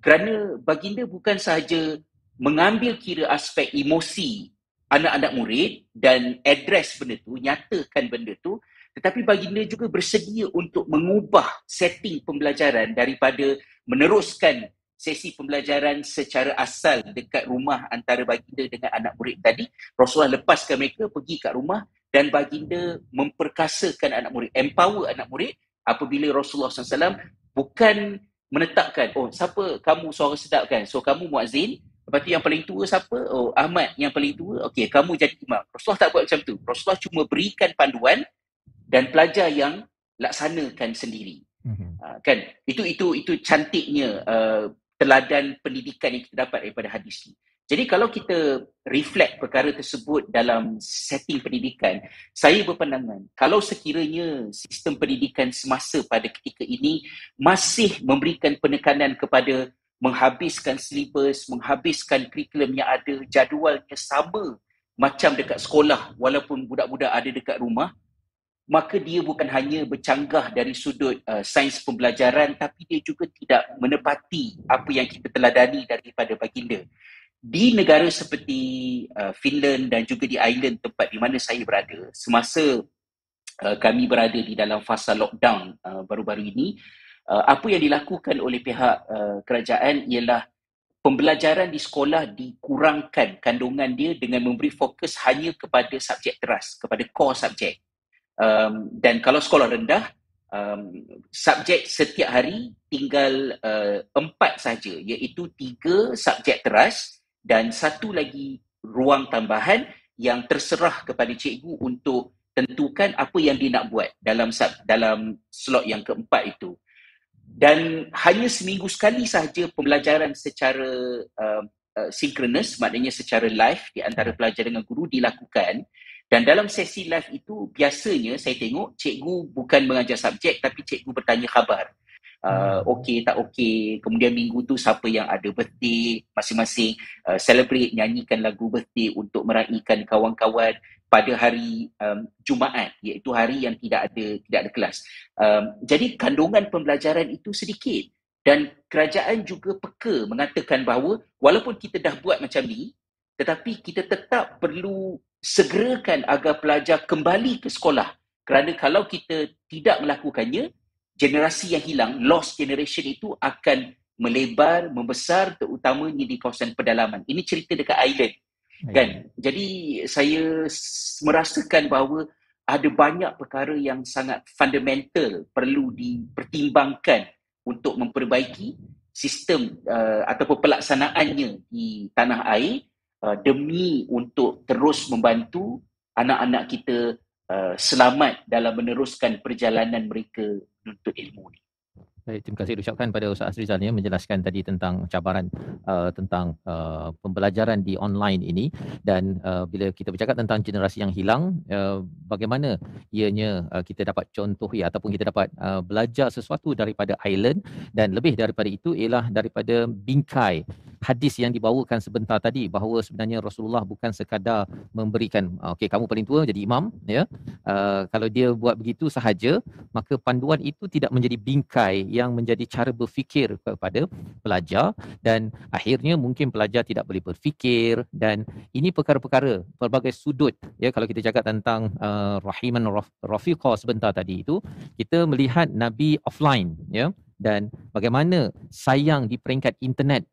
kerana baginda bukan sahaja mengambil kira aspek emosi anak-anak murid dan address benda tu nyatakan benda tu tetapi baginda juga bersedia untuk mengubah setting pembelajaran daripada meneruskan sesi pembelajaran secara asal dekat rumah antara baginda dengan anak murid tadi. Rasulullah lepaskan mereka pergi kat rumah dan baginda memperkasakan anak murid, empower anak murid apabila Rasulullah SAW bukan menetapkan, oh siapa kamu suara sedap kan, so kamu muazzin, lepas tu yang paling tua siapa? Oh Ahmad yang paling tua, okey kamu jadi imam. Rasulullah tak buat macam tu. Rasulullah cuma berikan panduan dan pelajar yang laksanakan sendiri. Mm-hmm. Uh, kan itu itu itu cantiknya uh, teladan pendidikan yang kita dapat daripada hadis ni. Jadi kalau kita reflect perkara tersebut dalam setting pendidikan, saya berpandangan kalau sekiranya sistem pendidikan semasa pada ketika ini masih memberikan penekanan kepada menghabiskan silibus, menghabiskan kurikulum yang ada, jadualnya sama macam dekat sekolah walaupun budak-budak ada dekat rumah, maka dia bukan hanya bercanggah dari sudut uh, sains pembelajaran tapi dia juga tidak menepati apa yang kita teladani daripada baginda. Di negara seperti uh, Finland dan juga di Ireland tempat di mana saya berada semasa uh, kami berada di dalam fasa lockdown uh, baru-baru ini uh, apa yang dilakukan oleh pihak uh, kerajaan ialah pembelajaran di sekolah dikurangkan kandungan dia dengan memberi fokus hanya kepada subjek teras kepada core subjek. Um, dan kalau sekolah rendah um, subjek setiap hari tinggal uh, empat saja iaitu tiga subjek teras dan satu lagi ruang tambahan yang terserah kepada cikgu untuk tentukan apa yang dia nak buat dalam dalam slot yang keempat itu dan hanya seminggu sekali sahaja pembelajaran secara uh, uh, synchronous maknanya secara live di antara pelajar dengan guru dilakukan dan dalam sesi live itu biasanya saya tengok cikgu bukan mengajar subjek tapi cikgu bertanya khabar. Uh, okey tak okey. Kemudian minggu tu siapa yang ada birthday masing-masing uh, celebrate nyanyikan lagu birthday untuk meraihkan kawan-kawan pada hari um, Jumaat iaitu hari yang tidak ada tidak ada kelas. Um, jadi kandungan pembelajaran itu sedikit dan kerajaan juga peka mengatakan bahawa walaupun kita dah buat macam ni tetapi kita tetap perlu segerakan agar pelajar kembali ke sekolah kerana kalau kita tidak melakukannya generasi yang hilang lost generation itu akan melebar membesar terutamanya di kawasan pedalaman. Ini cerita dekat island kan? Jadi saya merasakan bahawa ada banyak perkara yang sangat fundamental perlu dipertimbangkan untuk memperbaiki sistem uh, ataupun pelaksanaannya di tanah air uh, demi untuk terus membantu anak-anak kita uh, selamat dalam meneruskan perjalanan mereka untuk ilmu ini. Baik, terima kasih ucapkan pada Ustaz Azrizal ya menjelaskan tadi tentang cabaran uh, tentang uh, pembelajaran di online ini. Dan uh, bila kita bercakap tentang generasi yang hilang uh, bagaimana ianya uh, kita dapat contoh ya ataupun kita dapat uh, belajar sesuatu daripada island. Dan lebih daripada itu ialah daripada bingkai hadis yang dibawakan sebentar tadi bahawa sebenarnya Rasulullah bukan sekadar memberikan okey kamu paling tua jadi imam ya. Uh, kalau dia buat begitu sahaja maka panduan itu tidak menjadi bingkai yang menjadi cara berfikir kepada pelajar dan akhirnya mungkin pelajar tidak boleh berfikir dan ini perkara-perkara pelbagai sudut ya kalau kita cakap tentang uh, rahiman rafiqa sebentar tadi itu kita melihat nabi offline ya dan bagaimana sayang di peringkat internet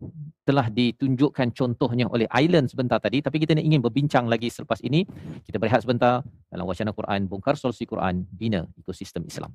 telah ditunjukkan contohnya oleh Island sebentar tadi tapi kita ingin berbincang lagi selepas ini. Kita berehat sebentar dalam wacana Quran bongkar solusi Quran bina ekosistem Islam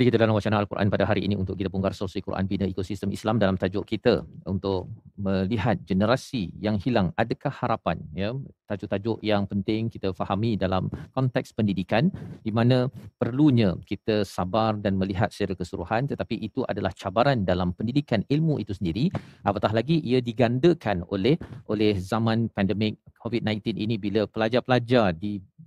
Kembali kita dalam wacana Al-Quran pada hari ini untuk kita bongkar solusi Quran bina ekosistem Islam dalam tajuk kita untuk melihat generasi yang hilang. Adakah harapan ya? Tajuk-tajuk yang penting kita fahami dalam konteks pendidikan di mana perlunya kita sabar dan melihat secara keseluruhan tetapi itu adalah cabaran dalam pendidikan ilmu itu sendiri. Apatah lagi ia digandakan oleh oleh zaman pandemik COVID-19 ini bila pelajar-pelajar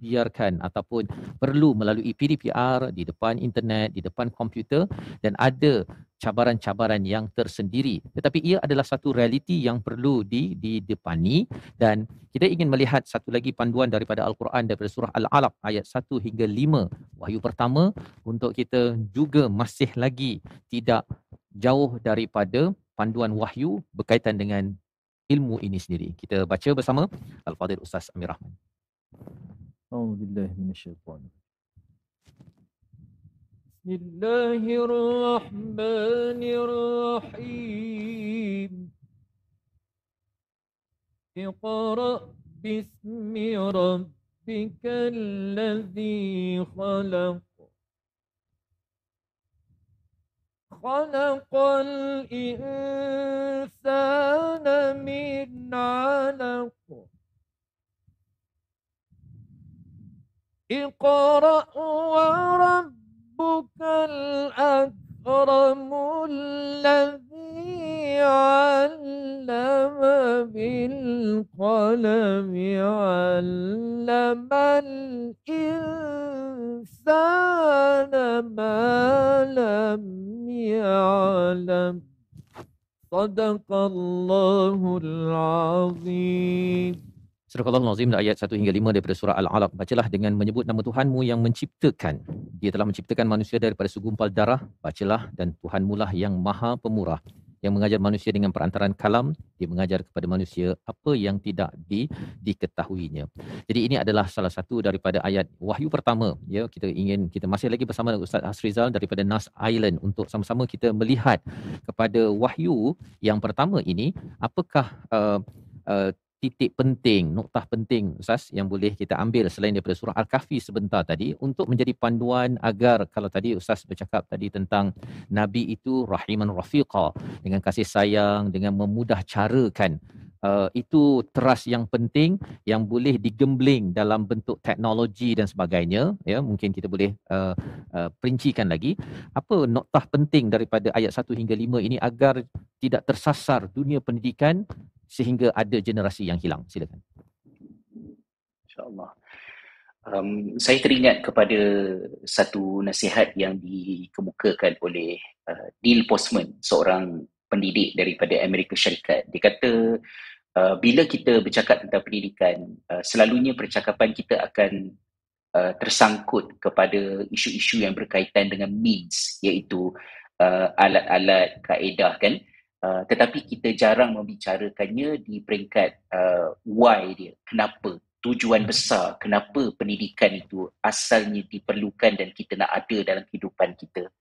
dibiarkan ataupun perlu melalui PDPR di depan internet, di depan komputer dan ada cabaran-cabaran yang tersendiri. Tetapi ia adalah satu realiti yang perlu di didepani dan kita ingin melihat satu lagi panduan daripada Al-Quran daripada surah Al-Alaq ayat 1 hingga 5. Wahyu pertama untuk kita juga masih lagi tidak jauh daripada panduan wahyu berkaitan dengan ilmu ini sendiri. Kita baca bersama Al-Fadhil Ustaz Amir Rahman. أعوذ بالله من الشيطان بسم الله الرحمن الرحيم. اقرأ باسم ربك الذي خلق. خلق الإنسان من علق. اقرأ وربك الأكرم الذي علم بالقلم علم الإنسان ما لم يعلم. صدق الله العظيم. Surah Allah Nazim ayat 1 hingga 5 daripada surah Al-Alaq. Bacalah dengan menyebut nama Tuhanmu yang menciptakan. Dia telah menciptakan manusia daripada segumpal darah. Bacalah dan Tuhan mulah yang maha pemurah yang mengajar manusia dengan perantaran kalam. Dia mengajar kepada manusia apa yang tidak di, diketahuinya. Jadi ini adalah salah satu daripada ayat wahyu pertama. Ya kita ingin kita masih lagi bersama dengan Ustaz Hasrizal daripada Nas Island untuk sama-sama kita melihat kepada wahyu yang pertama ini. Apakah uh, uh, titik penting, noktah penting Ustaz yang boleh kita ambil selain daripada surah Al-Kahfi sebentar tadi untuk menjadi panduan agar kalau tadi Ustaz bercakap tadi tentang Nabi itu rahiman rafiqa dengan kasih sayang, dengan memudah carakan Uh, itu trust yang penting yang boleh digembling dalam bentuk teknologi dan sebagainya ya mungkin kita boleh uh, uh, perincikan lagi. Apa noktah penting daripada ayat 1 hingga 5 ini agar tidak tersasar dunia pendidikan sehingga ada generasi yang hilang. Silakan. InsyaAllah. Um, saya teringat kepada satu nasihat yang dikemukakan oleh uh, Neil Postman, seorang pendidik daripada Amerika Syarikat. Dia kata, uh, bila kita bercakap tentang pendidikan, uh, selalunya percakapan kita akan uh, tersangkut kepada isu-isu yang berkaitan dengan means, iaitu uh, alat-alat kaedah kan. Uh, tetapi kita jarang membicarakannya di peringkat uh, why dia, kenapa, tujuan hmm. besar, kenapa pendidikan itu asalnya diperlukan dan kita nak ada dalam kehidupan kita.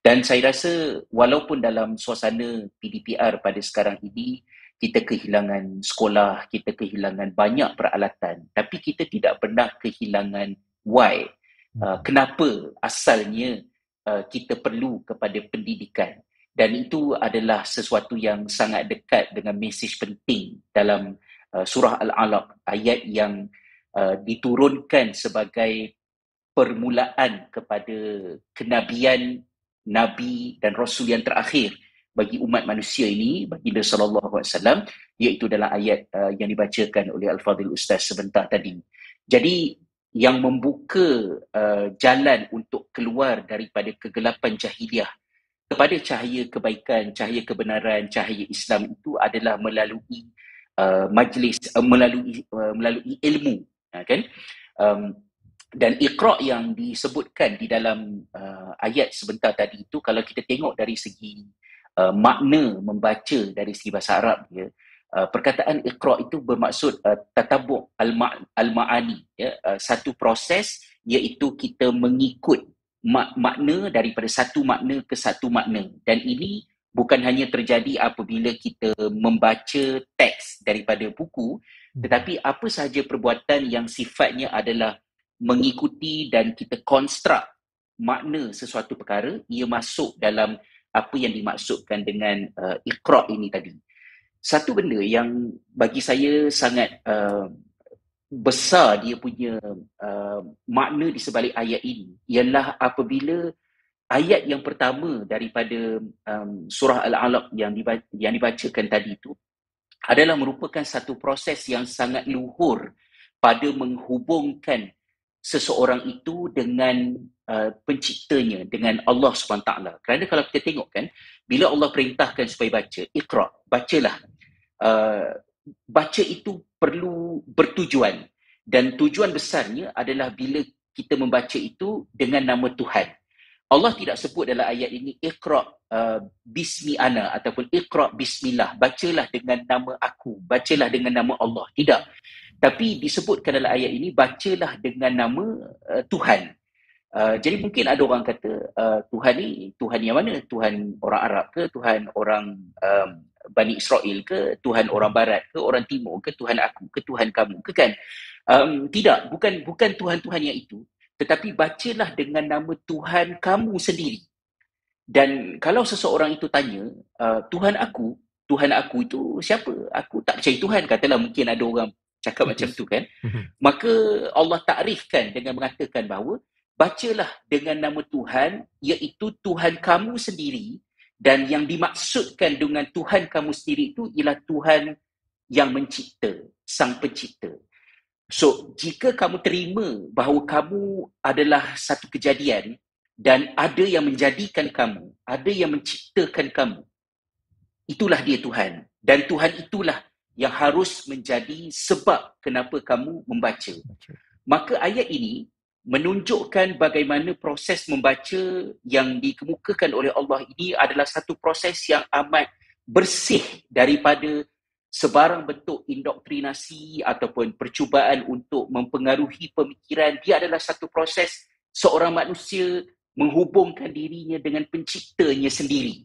Dan saya rasa walaupun dalam suasana PDPR pada sekarang ini, kita kehilangan sekolah, kita kehilangan banyak peralatan, tapi kita tidak pernah kehilangan why, uh, kenapa asalnya uh, kita perlu kepada pendidikan dan itu adalah sesuatu yang sangat dekat dengan mesej penting dalam uh, surah Al-Alaq ayat yang uh, diturunkan sebagai permulaan kepada kenabian nabi dan rasul yang terakhir bagi umat manusia ini bagi Nabi sallallahu alaihi wasallam iaitu dalam ayat uh, yang dibacakan oleh Al-Fadhil Ustaz sebentar tadi. Jadi yang membuka uh, jalan untuk keluar daripada kegelapan jahiliah kepada cahaya kebaikan, cahaya kebenaran, cahaya Islam itu adalah melalui uh, majlis, uh, melalui uh, melalui ilmu, uh, kan? Um, dan iqra yang disebutkan di dalam uh, ayat sebentar tadi itu kalau kita tengok dari segi uh, makna membaca dari segi bahasa Arab ya, uh, perkataan iqra itu bermaksud uh, tatabu' al-ma'ani ya, uh, satu proses iaitu kita mengikut makna daripada satu makna ke satu makna dan ini bukan hanya terjadi apabila kita membaca teks daripada buku hmm. tetapi apa sahaja perbuatan yang sifatnya adalah mengikuti dan kita konstruk makna sesuatu perkara ia masuk dalam apa yang dimaksudkan dengan uh, iqra ini tadi satu benda yang bagi saya sangat uh, besar dia punya uh, makna di sebalik ayat ini ialah apabila ayat yang pertama daripada um, surah Al-Alaq yang, dibaca, yang dibacakan tadi itu adalah merupakan satu proses yang sangat luhur pada menghubungkan seseorang itu dengan uh, penciptanya dengan Allah SWT. Kerana kalau kita tengok kan, bila Allah perintahkan supaya baca, ikra, bacalah. Uh, baca itu perlu bertujuan. Dan tujuan besarnya adalah bila kita membaca itu dengan nama Tuhan. Allah tidak sebut dalam ayat ini iqra uh, bismi ana ataupun iqra bismillah. Bacalah dengan nama aku bacalah dengan nama Allah. Tidak. Tapi disebutkan dalam ayat ini bacalah dengan nama uh, Tuhan. Uh, jadi mungkin ada orang kata uh, Tuhan ni Tuhan yang mana? Tuhan orang Arab ke? Tuhan orang um, Bani Israel ke, Tuhan orang barat ke, orang timur ke, Tuhan aku ke, Tuhan kamu ke kan? Um, tidak, bukan bukan Tuhan-Tuhan yang itu. Tetapi bacalah dengan nama Tuhan kamu sendiri. Dan kalau seseorang itu tanya, uh, Tuhan aku, Tuhan aku itu siapa? Aku tak percaya Tuhan. Katalah mungkin ada orang cakap macam tu kan. Maka Allah takrifkan dengan mengatakan bahawa bacalah dengan nama Tuhan iaitu Tuhan kamu sendiri dan yang dimaksudkan dengan Tuhan kamu sendiri itu ialah Tuhan yang mencipta, sang pencipta. So, jika kamu terima bahawa kamu adalah satu kejadian dan ada yang menjadikan kamu, ada yang menciptakan kamu, itulah dia Tuhan. Dan Tuhan itulah yang harus menjadi sebab kenapa kamu membaca. Maka ayat ini menunjukkan bagaimana proses membaca yang dikemukakan oleh Allah ini adalah satu proses yang amat bersih daripada sebarang bentuk indoktrinasi ataupun percubaan untuk mempengaruhi pemikiran. Dia adalah satu proses seorang manusia menghubungkan dirinya dengan penciptanya sendiri.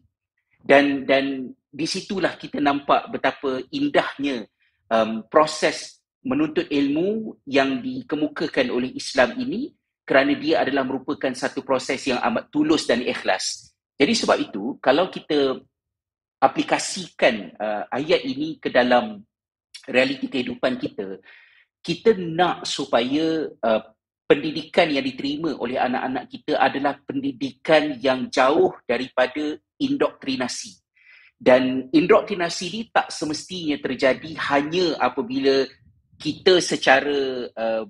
Dan dan di situlah kita nampak betapa indahnya um, proses menuntut ilmu yang dikemukakan oleh Islam ini kerana dia adalah merupakan satu proses yang amat tulus dan ikhlas. Jadi sebab itu kalau kita aplikasikan uh, ayat ini ke dalam realiti kehidupan kita, kita nak supaya uh, pendidikan yang diterima oleh anak-anak kita adalah pendidikan yang jauh daripada indoktrinasi. Dan indoktrinasi ini tak semestinya terjadi hanya apabila kita secara uh,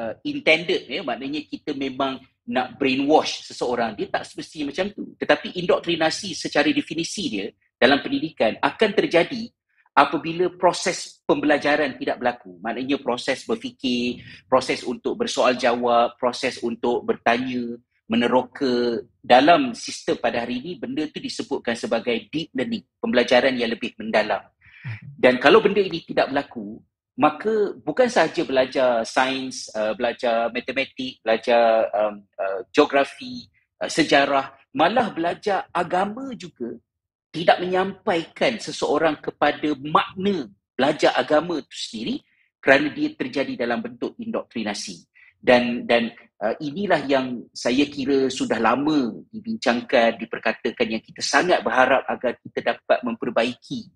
uh, intended ya maknanya kita memang nak brainwash seseorang dia tak semestinya macam tu. Tetapi indoktrinasi secara definisi dia dalam pendidikan akan terjadi apabila proses pembelajaran tidak berlaku. Maknanya proses berfikir proses untuk bersoal jawab proses untuk bertanya meneroka dalam sistem pada hari ini benda itu disebutkan sebagai deep learning pembelajaran yang lebih mendalam. Hmm. dan kalau benda ini tidak berlaku maka bukan sahaja belajar sains, uh, belajar matematik, belajar um, uh, geografi, uh, sejarah, malah belajar agama juga tidak menyampaikan seseorang kepada makna belajar agama itu sendiri kerana dia terjadi dalam bentuk indoktrinasi. Dan dan uh, inilah yang saya kira sudah lama dibincangkan, diperkatakan yang kita sangat berharap agar kita dapat memperbaiki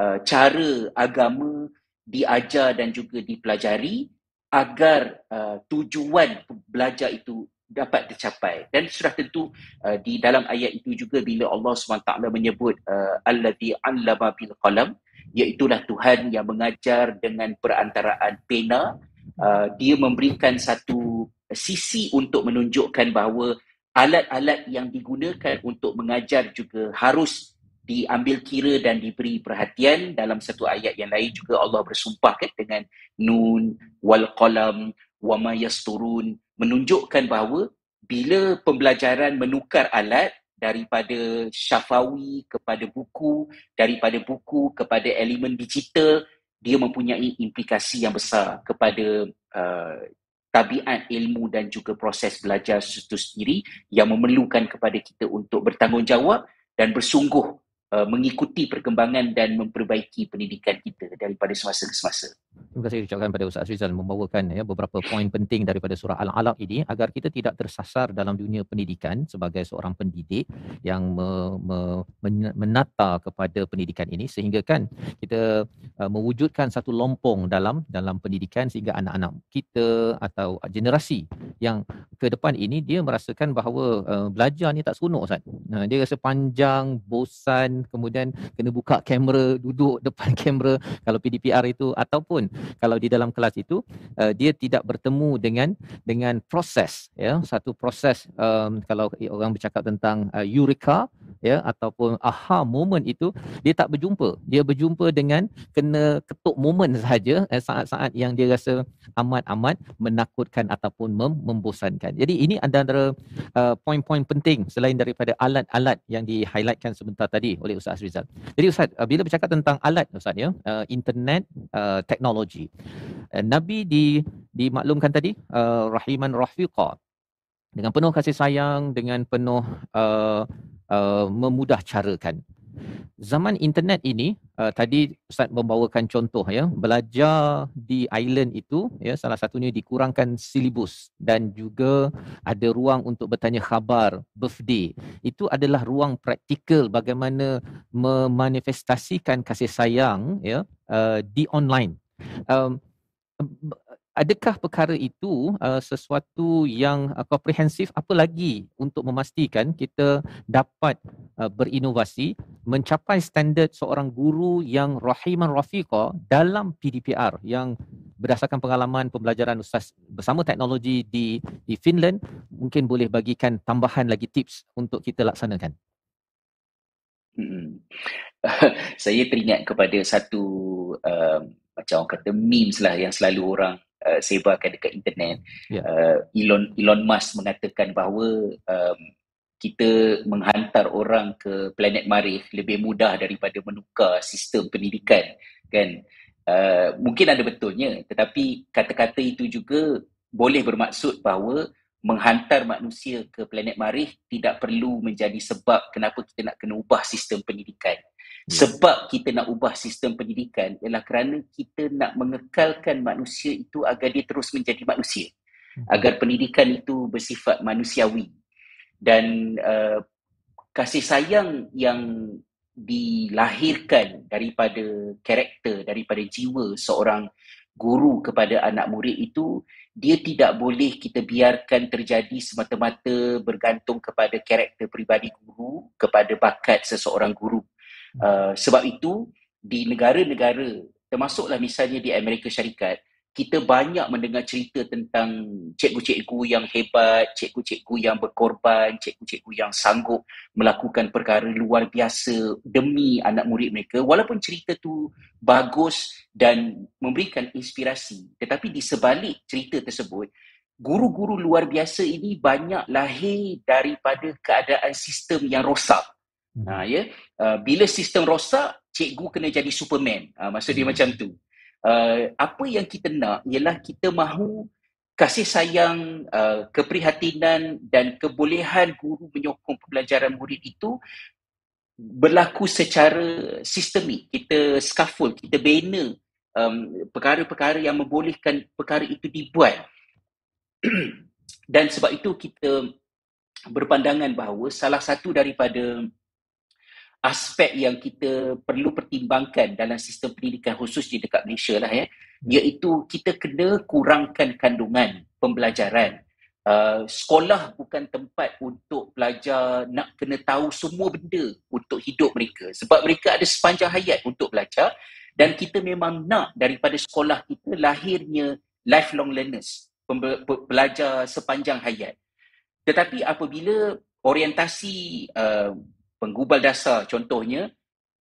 uh, cara agama diajar dan juga dipelajari agar uh, tujuan belajar itu dapat tercapai. Dan sudah tentu uh, di dalam ayat itu juga bila Allah SWT menyebut uh, alladhi 'allama bil qalam iaitu Tuhan yang mengajar dengan perantaraan pena. Uh, dia memberikan satu sisi untuk menunjukkan bahawa alat-alat yang digunakan untuk mengajar juga harus diambil kira dan diberi perhatian. Dalam satu ayat yang lain juga Allah bersumpah kan dengan nun wal qalam wa ma yasturun menunjukkan bahawa bila pembelajaran menukar alat daripada syafawi kepada buku daripada buku kepada elemen digital dia mempunyai implikasi yang besar kepada uh, tabiat ilmu dan juga proses belajar itu sendiri yang memerlukan kepada kita untuk bertanggungjawab dan bersungguh Uh, mengikuti perkembangan dan memperbaiki pendidikan kita daripada semasa ke semasa. Terima kasih ucapkan pada Ustaz Rizal membawakan ya beberapa poin penting daripada surah Al-Alaq ini agar kita tidak tersasar dalam dunia pendidikan sebagai seorang pendidik yang me, me, menata kepada pendidikan ini sehingga kan kita uh, mewujudkan satu lompong dalam dalam pendidikan sehingga anak-anak kita atau generasi yang ke depan ini dia merasakan bahawa uh, belajar ni tak seronok Ustaz. Nah, dia rasa panjang, bosan, kemudian kena buka kamera duduk depan kamera kalau PDPR itu. Ataupun kalau di dalam kelas itu uh, dia tidak bertemu dengan dengan proses ya. Satu proses um, kalau orang bercakap tentang uh, eureka ya ataupun aha moment itu dia tak berjumpa dia berjumpa dengan kena ketuk moment sahaja eh, saat-saat yang dia rasa amat-amat menakutkan ataupun mem- membosankan jadi ini antara uh, poin-poin penting selain daripada alat-alat yang di-highlightkan sebentar tadi oleh Ustaz Rizal. Jadi Ustaz, uh, bila bercakap tentang alat Ustaz ya, uh, internet, uh, teknologi. Uh, Nabi di dimaklumkan tadi uh, rahiman rafiqa dengan penuh kasih sayang, dengan penuh uh, uh, memudah carakan zaman internet ini uh, tadi Ustaz membawakan contoh ya. Belajar di island itu ya salah satunya dikurangkan silibus dan juga ada ruang untuk bertanya khabar birthday. Itu adalah ruang praktikal bagaimana memanifestasikan kasih sayang ya uh, di online. Um, adakah perkara itu uh, sesuatu yang uh, komprehensif? Apa lagi untuk memastikan kita dapat uh, berinovasi mencapai standard seorang guru yang rahiman rafiqa dalam PDPR yang berdasarkan pengalaman pembelajaran ustaz bersama teknologi di di Finland? Mungkin boleh bagikan tambahan lagi tips untuk kita laksanakan. Hmm. saya teringat kepada satu uh, macam orang kata memes lah yang selalu orang uh, sebarkan dekat internet. Yeah. Uh, Elon Elon Musk mengatakan bahawa um, kita menghantar orang ke planet Marikh lebih mudah daripada menukar sistem pendidikan kan uh, mungkin ada betulnya tetapi kata-kata itu juga boleh bermaksud bahawa menghantar manusia ke planet Marikh tidak perlu menjadi sebab kenapa kita nak kena ubah sistem pendidikan. Sebab kita nak ubah sistem pendidikan ialah kerana kita nak mengekalkan manusia itu agar dia terus menjadi manusia. Hmm. agar pendidikan itu bersifat manusiawi. Dan uh, kasih sayang yang dilahirkan daripada karakter daripada jiwa seorang guru kepada anak murid itu dia tidak boleh kita biarkan terjadi semata-mata bergantung kepada karakter peribadi guru kepada bakat seseorang guru uh, sebab itu di negara-negara termasuklah misalnya di Amerika Syarikat kita banyak mendengar cerita tentang cikgu-cikgu yang hebat, cikgu-cikgu yang berkorban, cikgu-cikgu yang sanggup melakukan perkara luar biasa demi anak murid mereka walaupun cerita tu bagus dan memberikan inspirasi tetapi di sebalik cerita tersebut guru-guru luar biasa ini banyak lahir daripada keadaan sistem yang rosak. Ha ya, uh, bila sistem rosak, cikgu kena jadi superman. Uh, maksud dia hmm. macam tu uh, apa yang kita nak ialah kita mahu kasih sayang, uh, keprihatinan dan kebolehan guru menyokong pembelajaran murid itu berlaku secara sistemik. Kita scaffold, kita bina um, perkara-perkara yang membolehkan perkara itu dibuat. dan sebab itu kita berpandangan bahawa salah satu daripada aspek yang kita perlu pertimbangkan dalam sistem pendidikan khusus di dekat Malaysia lah ya. Iaitu kita kena kurangkan kandungan pembelajaran. Uh, sekolah bukan tempat untuk pelajar nak kena tahu semua benda untuk hidup mereka. Sebab mereka ada sepanjang hayat untuk belajar dan kita memang nak daripada sekolah kita lahirnya lifelong learners pembelajar sepanjang hayat. Tetapi apabila orientasi uh, penggubal dasar contohnya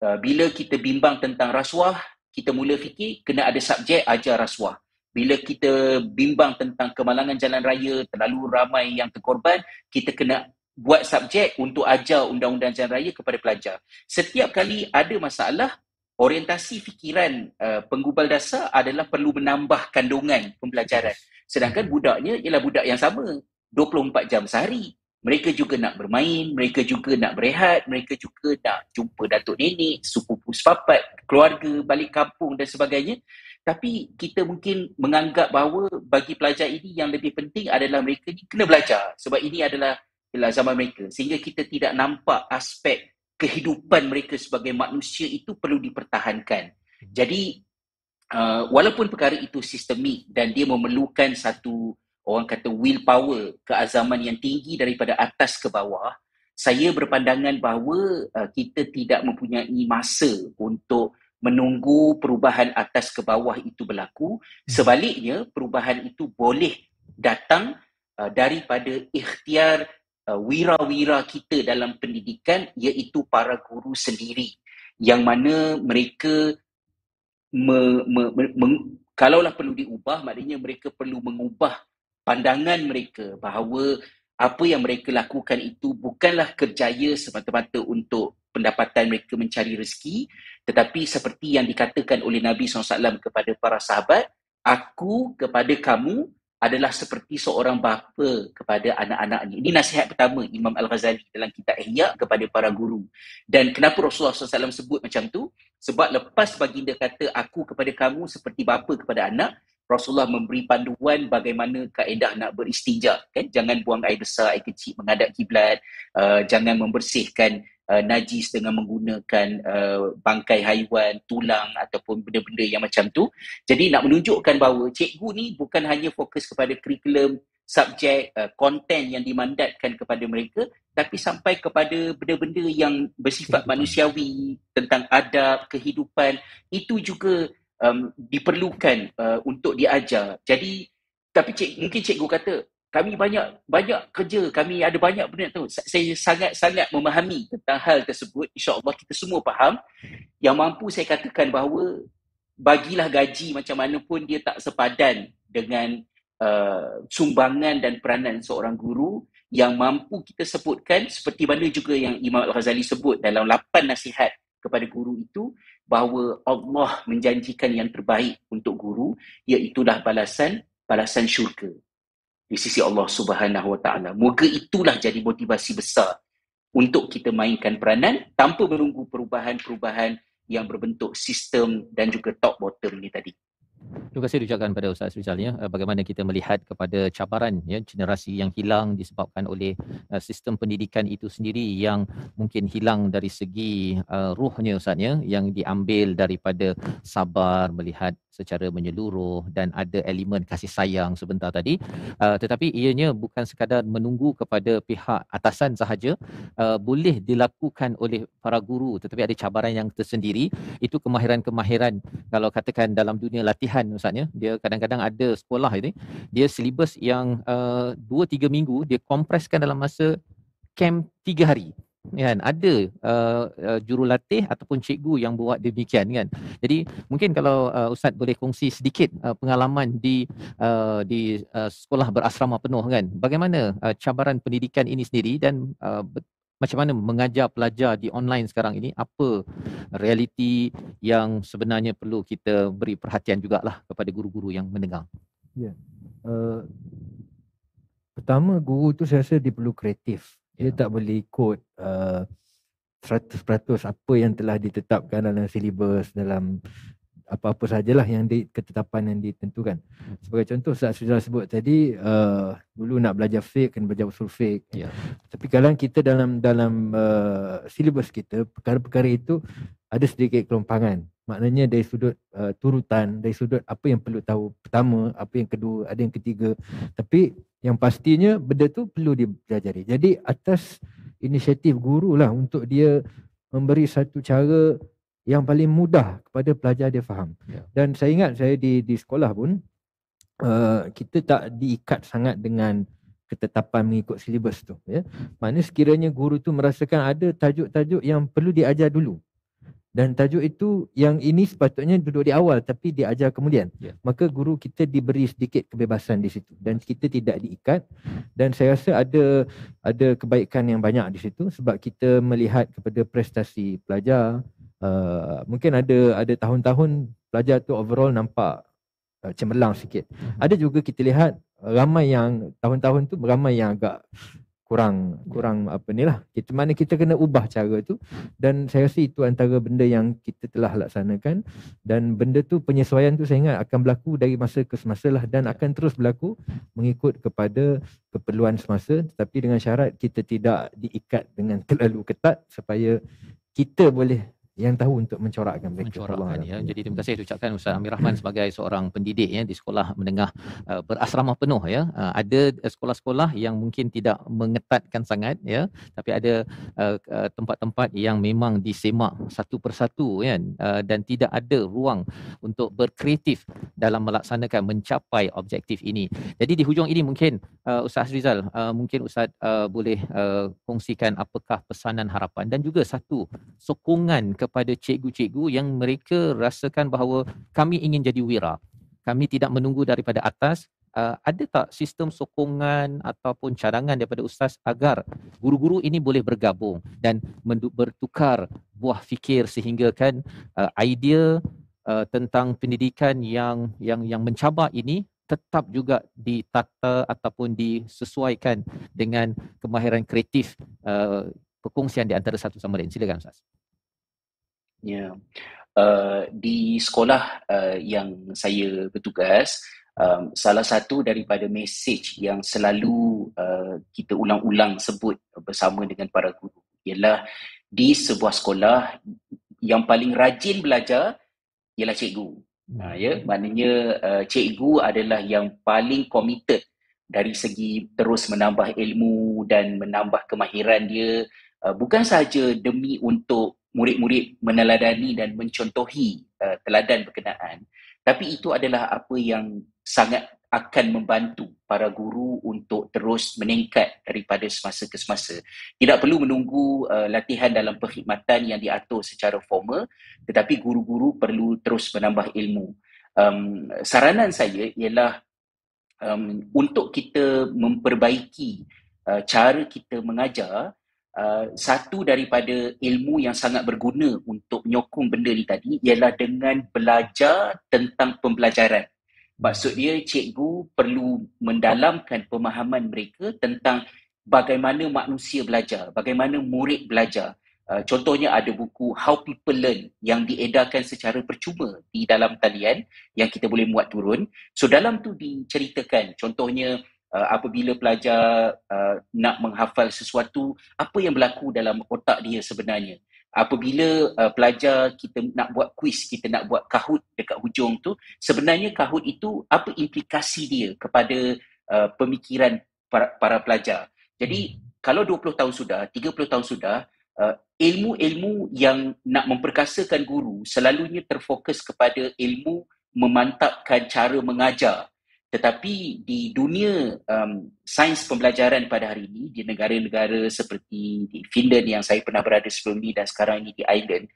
uh, bila kita bimbang tentang rasuah kita mula fikir kena ada subjek ajar rasuah. Bila kita bimbang tentang kemalangan jalan raya terlalu ramai yang terkorban kita kena buat subjek untuk ajar undang-undang jalan raya kepada pelajar. Setiap kali ada masalah orientasi fikiran uh, penggubal dasar adalah perlu menambah kandungan pembelajaran. Sedangkan budaknya ialah budak yang sama 24 jam sehari mereka juga nak bermain, mereka juga nak berehat, mereka juga nak jumpa datuk nenek, sepupu sepapat, keluarga, balik kampung dan sebagainya. Tapi kita mungkin menganggap bahawa bagi pelajar ini yang lebih penting adalah mereka ni kena belajar sebab ini adalah, adalah zaman mereka. Sehingga kita tidak nampak aspek kehidupan mereka sebagai manusia itu perlu dipertahankan. Jadi uh, walaupun perkara itu sistemik dan dia memerlukan satu orang kata willpower, keazaman yang tinggi daripada atas ke bawah, saya berpandangan bahawa uh, kita tidak mempunyai masa untuk menunggu perubahan atas ke bawah itu berlaku. Hmm. Sebaliknya, perubahan itu boleh datang uh, daripada ikhtiar uh, wira-wira kita dalam pendidikan iaitu para guru sendiri yang mana mereka me, me, me, me, kalaulah perlu diubah maknanya mereka perlu mengubah pandangan mereka bahawa apa yang mereka lakukan itu bukanlah kerjaya semata-mata untuk pendapatan mereka mencari rezeki tetapi seperti yang dikatakan oleh Nabi SAW kepada para sahabat aku kepada kamu adalah seperti seorang bapa kepada anak-anaknya. Ini nasihat pertama Imam Al-Ghazali dalam kitab Ihya kepada para guru. Dan kenapa Rasulullah SAW sebut macam tu? Sebab lepas baginda kata aku kepada kamu seperti bapa kepada anak, Rasulullah memberi panduan bagaimana kaedah nak beristinja kan? Jangan buang air besar air kecil menghadap kiblat uh, jangan membersihkan uh, najis dengan menggunakan uh, bangkai haiwan tulang ataupun benda-benda yang macam tu. Jadi nak menunjukkan bahawa cikgu ni bukan hanya fokus kepada kurikulum subjek uh, konten yang dimandatkan kepada mereka tapi sampai kepada benda-benda yang bersifat manusiawi tentang adab kehidupan. Itu juga um, diperlukan uh, untuk diajar. Jadi tapi cik, mungkin cikgu kata kami banyak banyak kerja, kami ada banyak benda tu. Saya sangat-sangat memahami tentang hal tersebut. Insya-Allah kita semua faham. Yang mampu saya katakan bahawa bagilah gaji macam mana pun dia tak sepadan dengan uh, sumbangan dan peranan seorang guru yang mampu kita sebutkan seperti mana juga yang Imam Al-Ghazali sebut dalam lapan nasihat kepada guru itu bahawa Allah menjanjikan yang terbaik untuk guru iaitulah balasan balasan syurga di sisi Allah Subhanahu Wa Taala. Moga itulah jadi motivasi besar untuk kita mainkan peranan tanpa menunggu perubahan-perubahan yang berbentuk sistem dan juga top bottom ni tadi. Terima kasih diucapkan pada Ustaz Rizal ya. Eh, bagaimana kita melihat kepada cabaran ya generasi yang hilang disebabkan oleh uh, sistem pendidikan itu sendiri yang mungkin hilang dari segi uh, ruhnya Ustaz ya yang diambil daripada sabar melihat secara menyeluruh dan ada elemen kasih sayang sebentar tadi. Uh, tetapi ianya bukan sekadar menunggu kepada pihak atasan sahaja uh, boleh dilakukan oleh para guru tetapi ada cabaran yang tersendiri. Itu kemahiran-kemahiran. Kalau katakan dalam dunia latihan ustaznya dia kadang-kadang ada sekolah ini dia silibus yang uh, 2 3 minggu dia kompreskan dalam masa camp 3 hari. Kan? Ada uh, uh, jurulatih ataupun cikgu yang buat demikian kan. Jadi mungkin kalau uh, ustaz boleh kongsi sedikit uh, pengalaman di uh, di uh, sekolah berasrama penuh kan. Bagaimana uh, cabaran pendidikan ini sendiri dan uh, macam mana mengajar pelajar di online sekarang ini apa realiti yang sebenarnya perlu kita beri perhatian jugalah kepada guru-guru yang mendengar ya yeah. uh, pertama guru tu saya rasa dia perlu kreatif dia ya. tak boleh ikut uh, 100% apa yang telah ditetapkan dalam silibus dalam apa-apa sajalah yang di ketetapan yang ditentukan. Hmm. Sebagai contoh saya sudah sebut tadi uh, dulu nak belajar fiqh kena belajar usul fiqh. Yeah. Tapi kalau kita dalam dalam uh, silibus kita perkara-perkara itu ada sedikit kelompangan. Maknanya dari sudut uh, turutan, dari sudut apa yang perlu tahu pertama, apa yang kedua, ada yang ketiga. Tapi yang pastinya benda tu perlu dipelajari. Jadi atas inisiatif guru lah untuk dia memberi satu cara yang paling mudah kepada pelajar dia faham. Ya. Dan saya ingat saya di di sekolah pun uh, kita tak diikat sangat dengan ketetapan mengikut silibus tu ya. Mana sekiranya guru tu merasakan ada tajuk-tajuk yang perlu diajar dulu. Dan tajuk itu yang ini sepatutnya duduk di awal tapi diajar kemudian. Yeah. Maka guru kita diberi sedikit kebebasan di situ dan kita tidak diikat dan saya rasa ada ada kebaikan yang banyak di situ sebab kita melihat kepada prestasi pelajar, Uh, mungkin ada ada tahun-tahun pelajar tu overall nampak uh, cemerlang sikit. Mhm. Ada juga kita lihat ramai yang tahun-tahun tu ramai yang agak kurang kurang apa ni lah. Kita mana kita kena ubah cara tu dan saya rasa itu antara benda yang kita telah laksanakan dan benda tu penyesuaian tu saya ingat akan berlaku dari masa ke semasa lah dan akan terus berlaku mengikut kepada keperluan semasa tetapi dengan syarat kita tidak diikat dengan terlalu ketat supaya kita boleh yang tahu untuk mencorakkan mereka. Mencorakkan ya. Jadi terima kasih ucapkan Ustaz Amir Rahman sebagai seorang pendidik ya di sekolah menengah uh, berasrama penuh ya. Uh, ada sekolah-sekolah yang mungkin tidak mengetatkan sangat ya, tapi ada uh, uh, tempat-tempat yang memang disemak satu persatu kan uh, dan tidak ada ruang untuk berkreatif dalam melaksanakan mencapai objektif ini. Jadi di hujung ini mungkin uh, Ustaz Rizal uh, mungkin Ustaz uh, boleh uh, kongsikan apakah pesanan harapan dan juga satu sokongan ke kepada cikgu-cikgu yang mereka rasakan bahawa kami ingin jadi wira. Kami tidak menunggu daripada atas. Uh, ada tak sistem sokongan ataupun cadangan daripada ustaz agar guru-guru ini boleh bergabung dan bertukar buah fikir sehingga kan uh, idea uh, tentang pendidikan yang yang yang mencabar ini tetap juga ditata ataupun disesuaikan dengan kemahiran kreatif uh, perkongsian di antara satu sama lain. Silakan Ustaz. Ya. Uh, di sekolah uh, yang saya bertugas, um, salah satu daripada mesej yang selalu uh, kita ulang-ulang sebut bersama dengan para guru ialah di sebuah sekolah yang paling rajin belajar ialah cikgu. Ha, ya, maknanya uh, cikgu adalah yang paling committed dari segi terus menambah ilmu dan menambah kemahiran dia uh, bukan sahaja demi untuk murid-murid meneladani dan mencontohi uh, teladan berkenaan tapi itu adalah apa yang sangat akan membantu para guru untuk terus meningkat daripada semasa ke semasa. Tidak perlu menunggu uh, latihan dalam perkhidmatan yang diatur secara formal tetapi guru-guru perlu terus menambah ilmu. Um, saranan saya ialah um, untuk kita memperbaiki uh, cara kita mengajar uh, satu daripada ilmu yang sangat berguna untuk menyokong benda ni tadi ialah dengan belajar tentang pembelajaran. Maksud dia cikgu perlu mendalamkan pemahaman mereka tentang bagaimana manusia belajar, bagaimana murid belajar. Uh, contohnya ada buku How People Learn yang diedarkan secara percuma di dalam talian yang kita boleh muat turun. So dalam tu diceritakan contohnya uh, apabila pelajar uh, nak menghafal sesuatu, apa yang berlaku dalam otak dia sebenarnya. Apabila uh, pelajar kita nak buat kuis, kita nak buat kahut dekat hujung tu, sebenarnya kahut itu apa implikasi dia kepada uh, pemikiran para, para pelajar. Jadi kalau 20 tahun sudah, 30 tahun sudah, uh, ilmu-ilmu yang nak memperkasakan guru selalunya terfokus kepada ilmu memantapkan cara mengajar tetapi di dunia um, sains pembelajaran pada hari ini di negara-negara seperti di Finland yang saya pernah berada sebelum ini dan sekarang ini di Ireland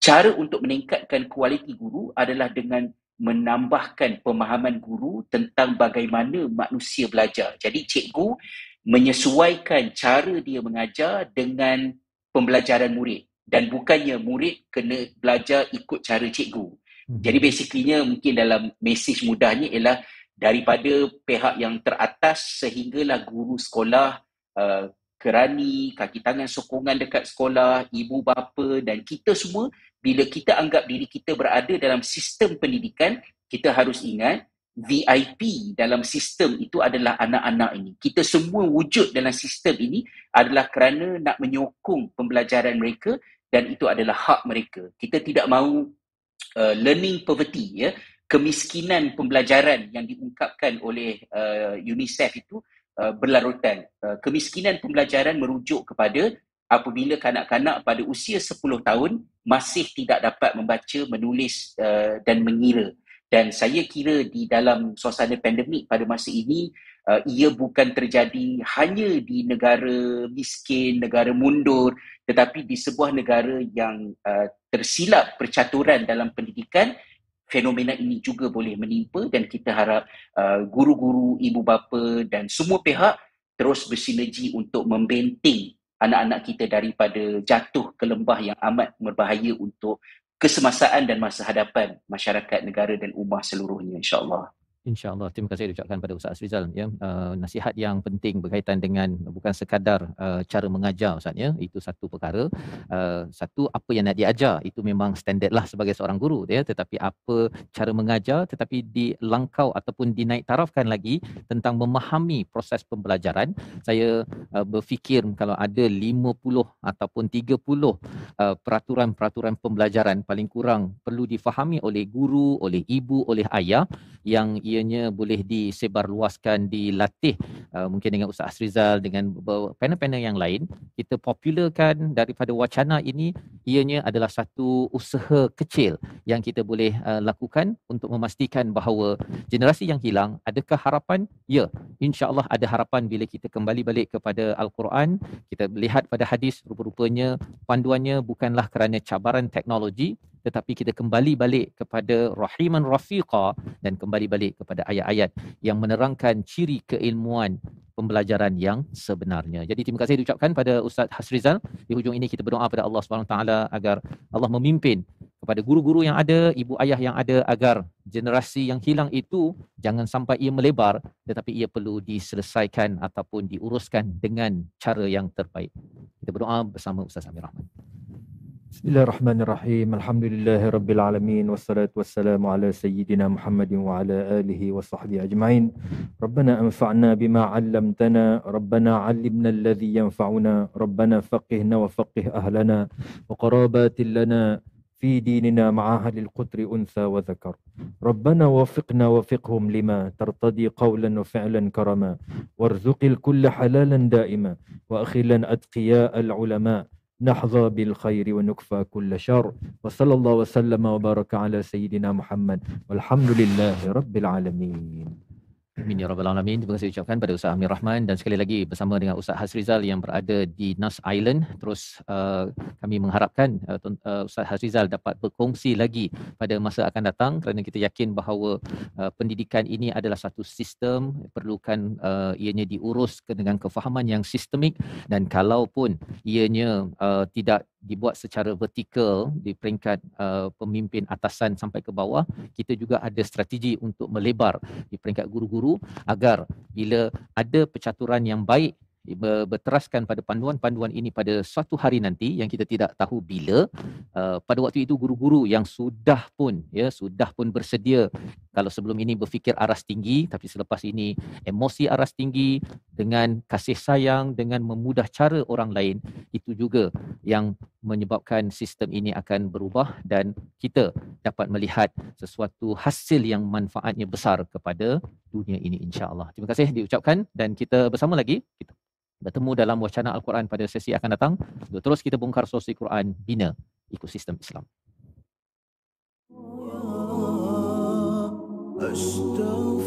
cara untuk meningkatkan kualiti guru adalah dengan menambahkan pemahaman guru tentang bagaimana manusia belajar. Jadi cikgu menyesuaikan cara dia mengajar dengan pembelajaran murid dan bukannya murid kena belajar ikut cara cikgu. Hmm. Jadi basically mungkin dalam mesej mudahnya ialah daripada pihak yang teratas sehinggalah guru sekolah uh, kerani, kaki tangan sokongan dekat sekolah, ibu bapa dan kita semua bila kita anggap diri kita berada dalam sistem pendidikan, kita harus ingat VIP dalam sistem itu adalah anak-anak ini. Kita semua wujud dalam sistem ini adalah kerana nak menyokong pembelajaran mereka dan itu adalah hak mereka. Kita tidak mahu uh, learning poverty ya, kemiskinan pembelajaran yang diungkapkan oleh uh, UNICEF itu uh, berlarutan. Uh, kemiskinan pembelajaran merujuk kepada apabila kanak-kanak pada usia 10 tahun masih tidak dapat membaca, menulis uh, dan mengira dan saya kira di dalam suasana pandemik pada masa ini uh, ia bukan terjadi hanya di negara miskin, negara mundur tetapi di sebuah negara yang uh, tersilap percaturan dalam pendidikan fenomena ini juga boleh menimpa dan kita harap uh, guru-guru, ibu bapa dan semua pihak terus bersinergi untuk membenting anak-anak kita daripada jatuh ke lembah yang amat berbahaya untuk kesemasaan dan masa hadapan masyarakat negara dan ummah seluruhnya insya-Allah. InsyaAllah. Terima kasih diucapkan pada Ustaz Rizal. Ya. Uh, nasihat yang penting berkaitan dengan bukan sekadar uh, cara mengajar Ustaz. Ya. Itu satu perkara. Uh, satu, apa yang nak diajar. Itu memang standard lah sebagai seorang guru. Ya. Tetapi apa cara mengajar tetapi dilangkau ataupun dinaik tarafkan lagi tentang memahami proses pembelajaran. Saya uh, berfikir kalau ada 50 ataupun 30 uh, peraturan-peraturan pembelajaran paling kurang perlu difahami oleh guru, oleh ibu, oleh ayah yang ianya boleh disebarluaskan dilatih uh, mungkin dengan Ustaz Rizal dengan panel-panel yang lain. Kita popularkan daripada wacana ini ianya adalah satu usaha kecil yang kita boleh uh, lakukan untuk memastikan bahawa generasi yang hilang adakah harapan? Ya insya-Allah ada harapan bila kita kembali balik kepada al-Quran. Kita melihat pada hadis rupa-rupanya panduannya bukanlah kerana cabaran teknologi tetapi kita kembali balik kepada rahiman rafiqa dan kembali balik kepada ayat-ayat yang menerangkan ciri keilmuan pembelajaran yang sebenarnya. Jadi terima kasih diucapkan pada Ustaz Hasrizal. Di hujung ini kita berdoa pada Allah Subhanahu taala agar Allah memimpin kepada guru-guru yang ada, ibu ayah yang ada agar generasi yang hilang itu jangan sampai ia melebar tetapi ia perlu diselesaikan ataupun diuruskan dengan cara yang terbaik. Kita berdoa bersama Ustaz Amir Rahman. بسم الله الرحمن الرحيم. الحمد لله رب العالمين والصلاة والسلام على سيدنا محمد وعلى آله وصحبه أجمعين. ربنا أنفعنا بما علمتنا ربنا علمنا الذي ينفعنا ربنا فقهنا وفقه أهلنا وقرابات لنا في ديننا مع أهل القطر أنثى وذكر. ربنا وفقنا وفقهم لما ترتضي قولا وفعلا كرما وارزق الكل حلالا دائما وأخلا أتقياء العلماء نحظى بالخير ونكفى كل شر. وصلى الله وسلم وبارك على سيدنا محمد. والحمد لله رب العالمين. Amin ya rabbal alamin. Terima kasih ucapkan pada Ustaz Amir Rahman dan sekali lagi bersama dengan Ustaz Hasrizal yang berada di Nas Island. Terus uh, kami mengharapkan uh, uh, Ustaz Hasrizal dapat berkongsi lagi pada masa akan datang kerana kita yakin bahawa uh, pendidikan ini adalah satu sistem perlukan uh, ianya diurus dengan kefahaman yang sistemik dan kalaupun ianya uh, tidak dibuat secara vertikal di peringkat uh, pemimpin atasan sampai ke bawah. Kita juga ada strategi untuk melebar di peringkat guru-guru agar bila ada percaturan yang baik berteraskan pada panduan-panduan ini pada suatu hari nanti yang kita tidak tahu bila. Uh, pada waktu itu guru-guru yang sudah pun ya sudah pun bersedia. Kalau sebelum ini berfikir aras tinggi tapi selepas ini emosi aras tinggi dengan kasih sayang dengan memudah cara orang lain itu juga yang menyebabkan sistem ini akan berubah dan kita dapat melihat sesuatu hasil yang manfaatnya besar kepada dunia ini insya-Allah. Terima kasih diucapkan dan kita bersama lagi kita bertemu dalam wacana Al-Quran pada sesi akan datang untuk terus kita bongkar sosial Quran bina ekosistem Islam. Astaghfirullah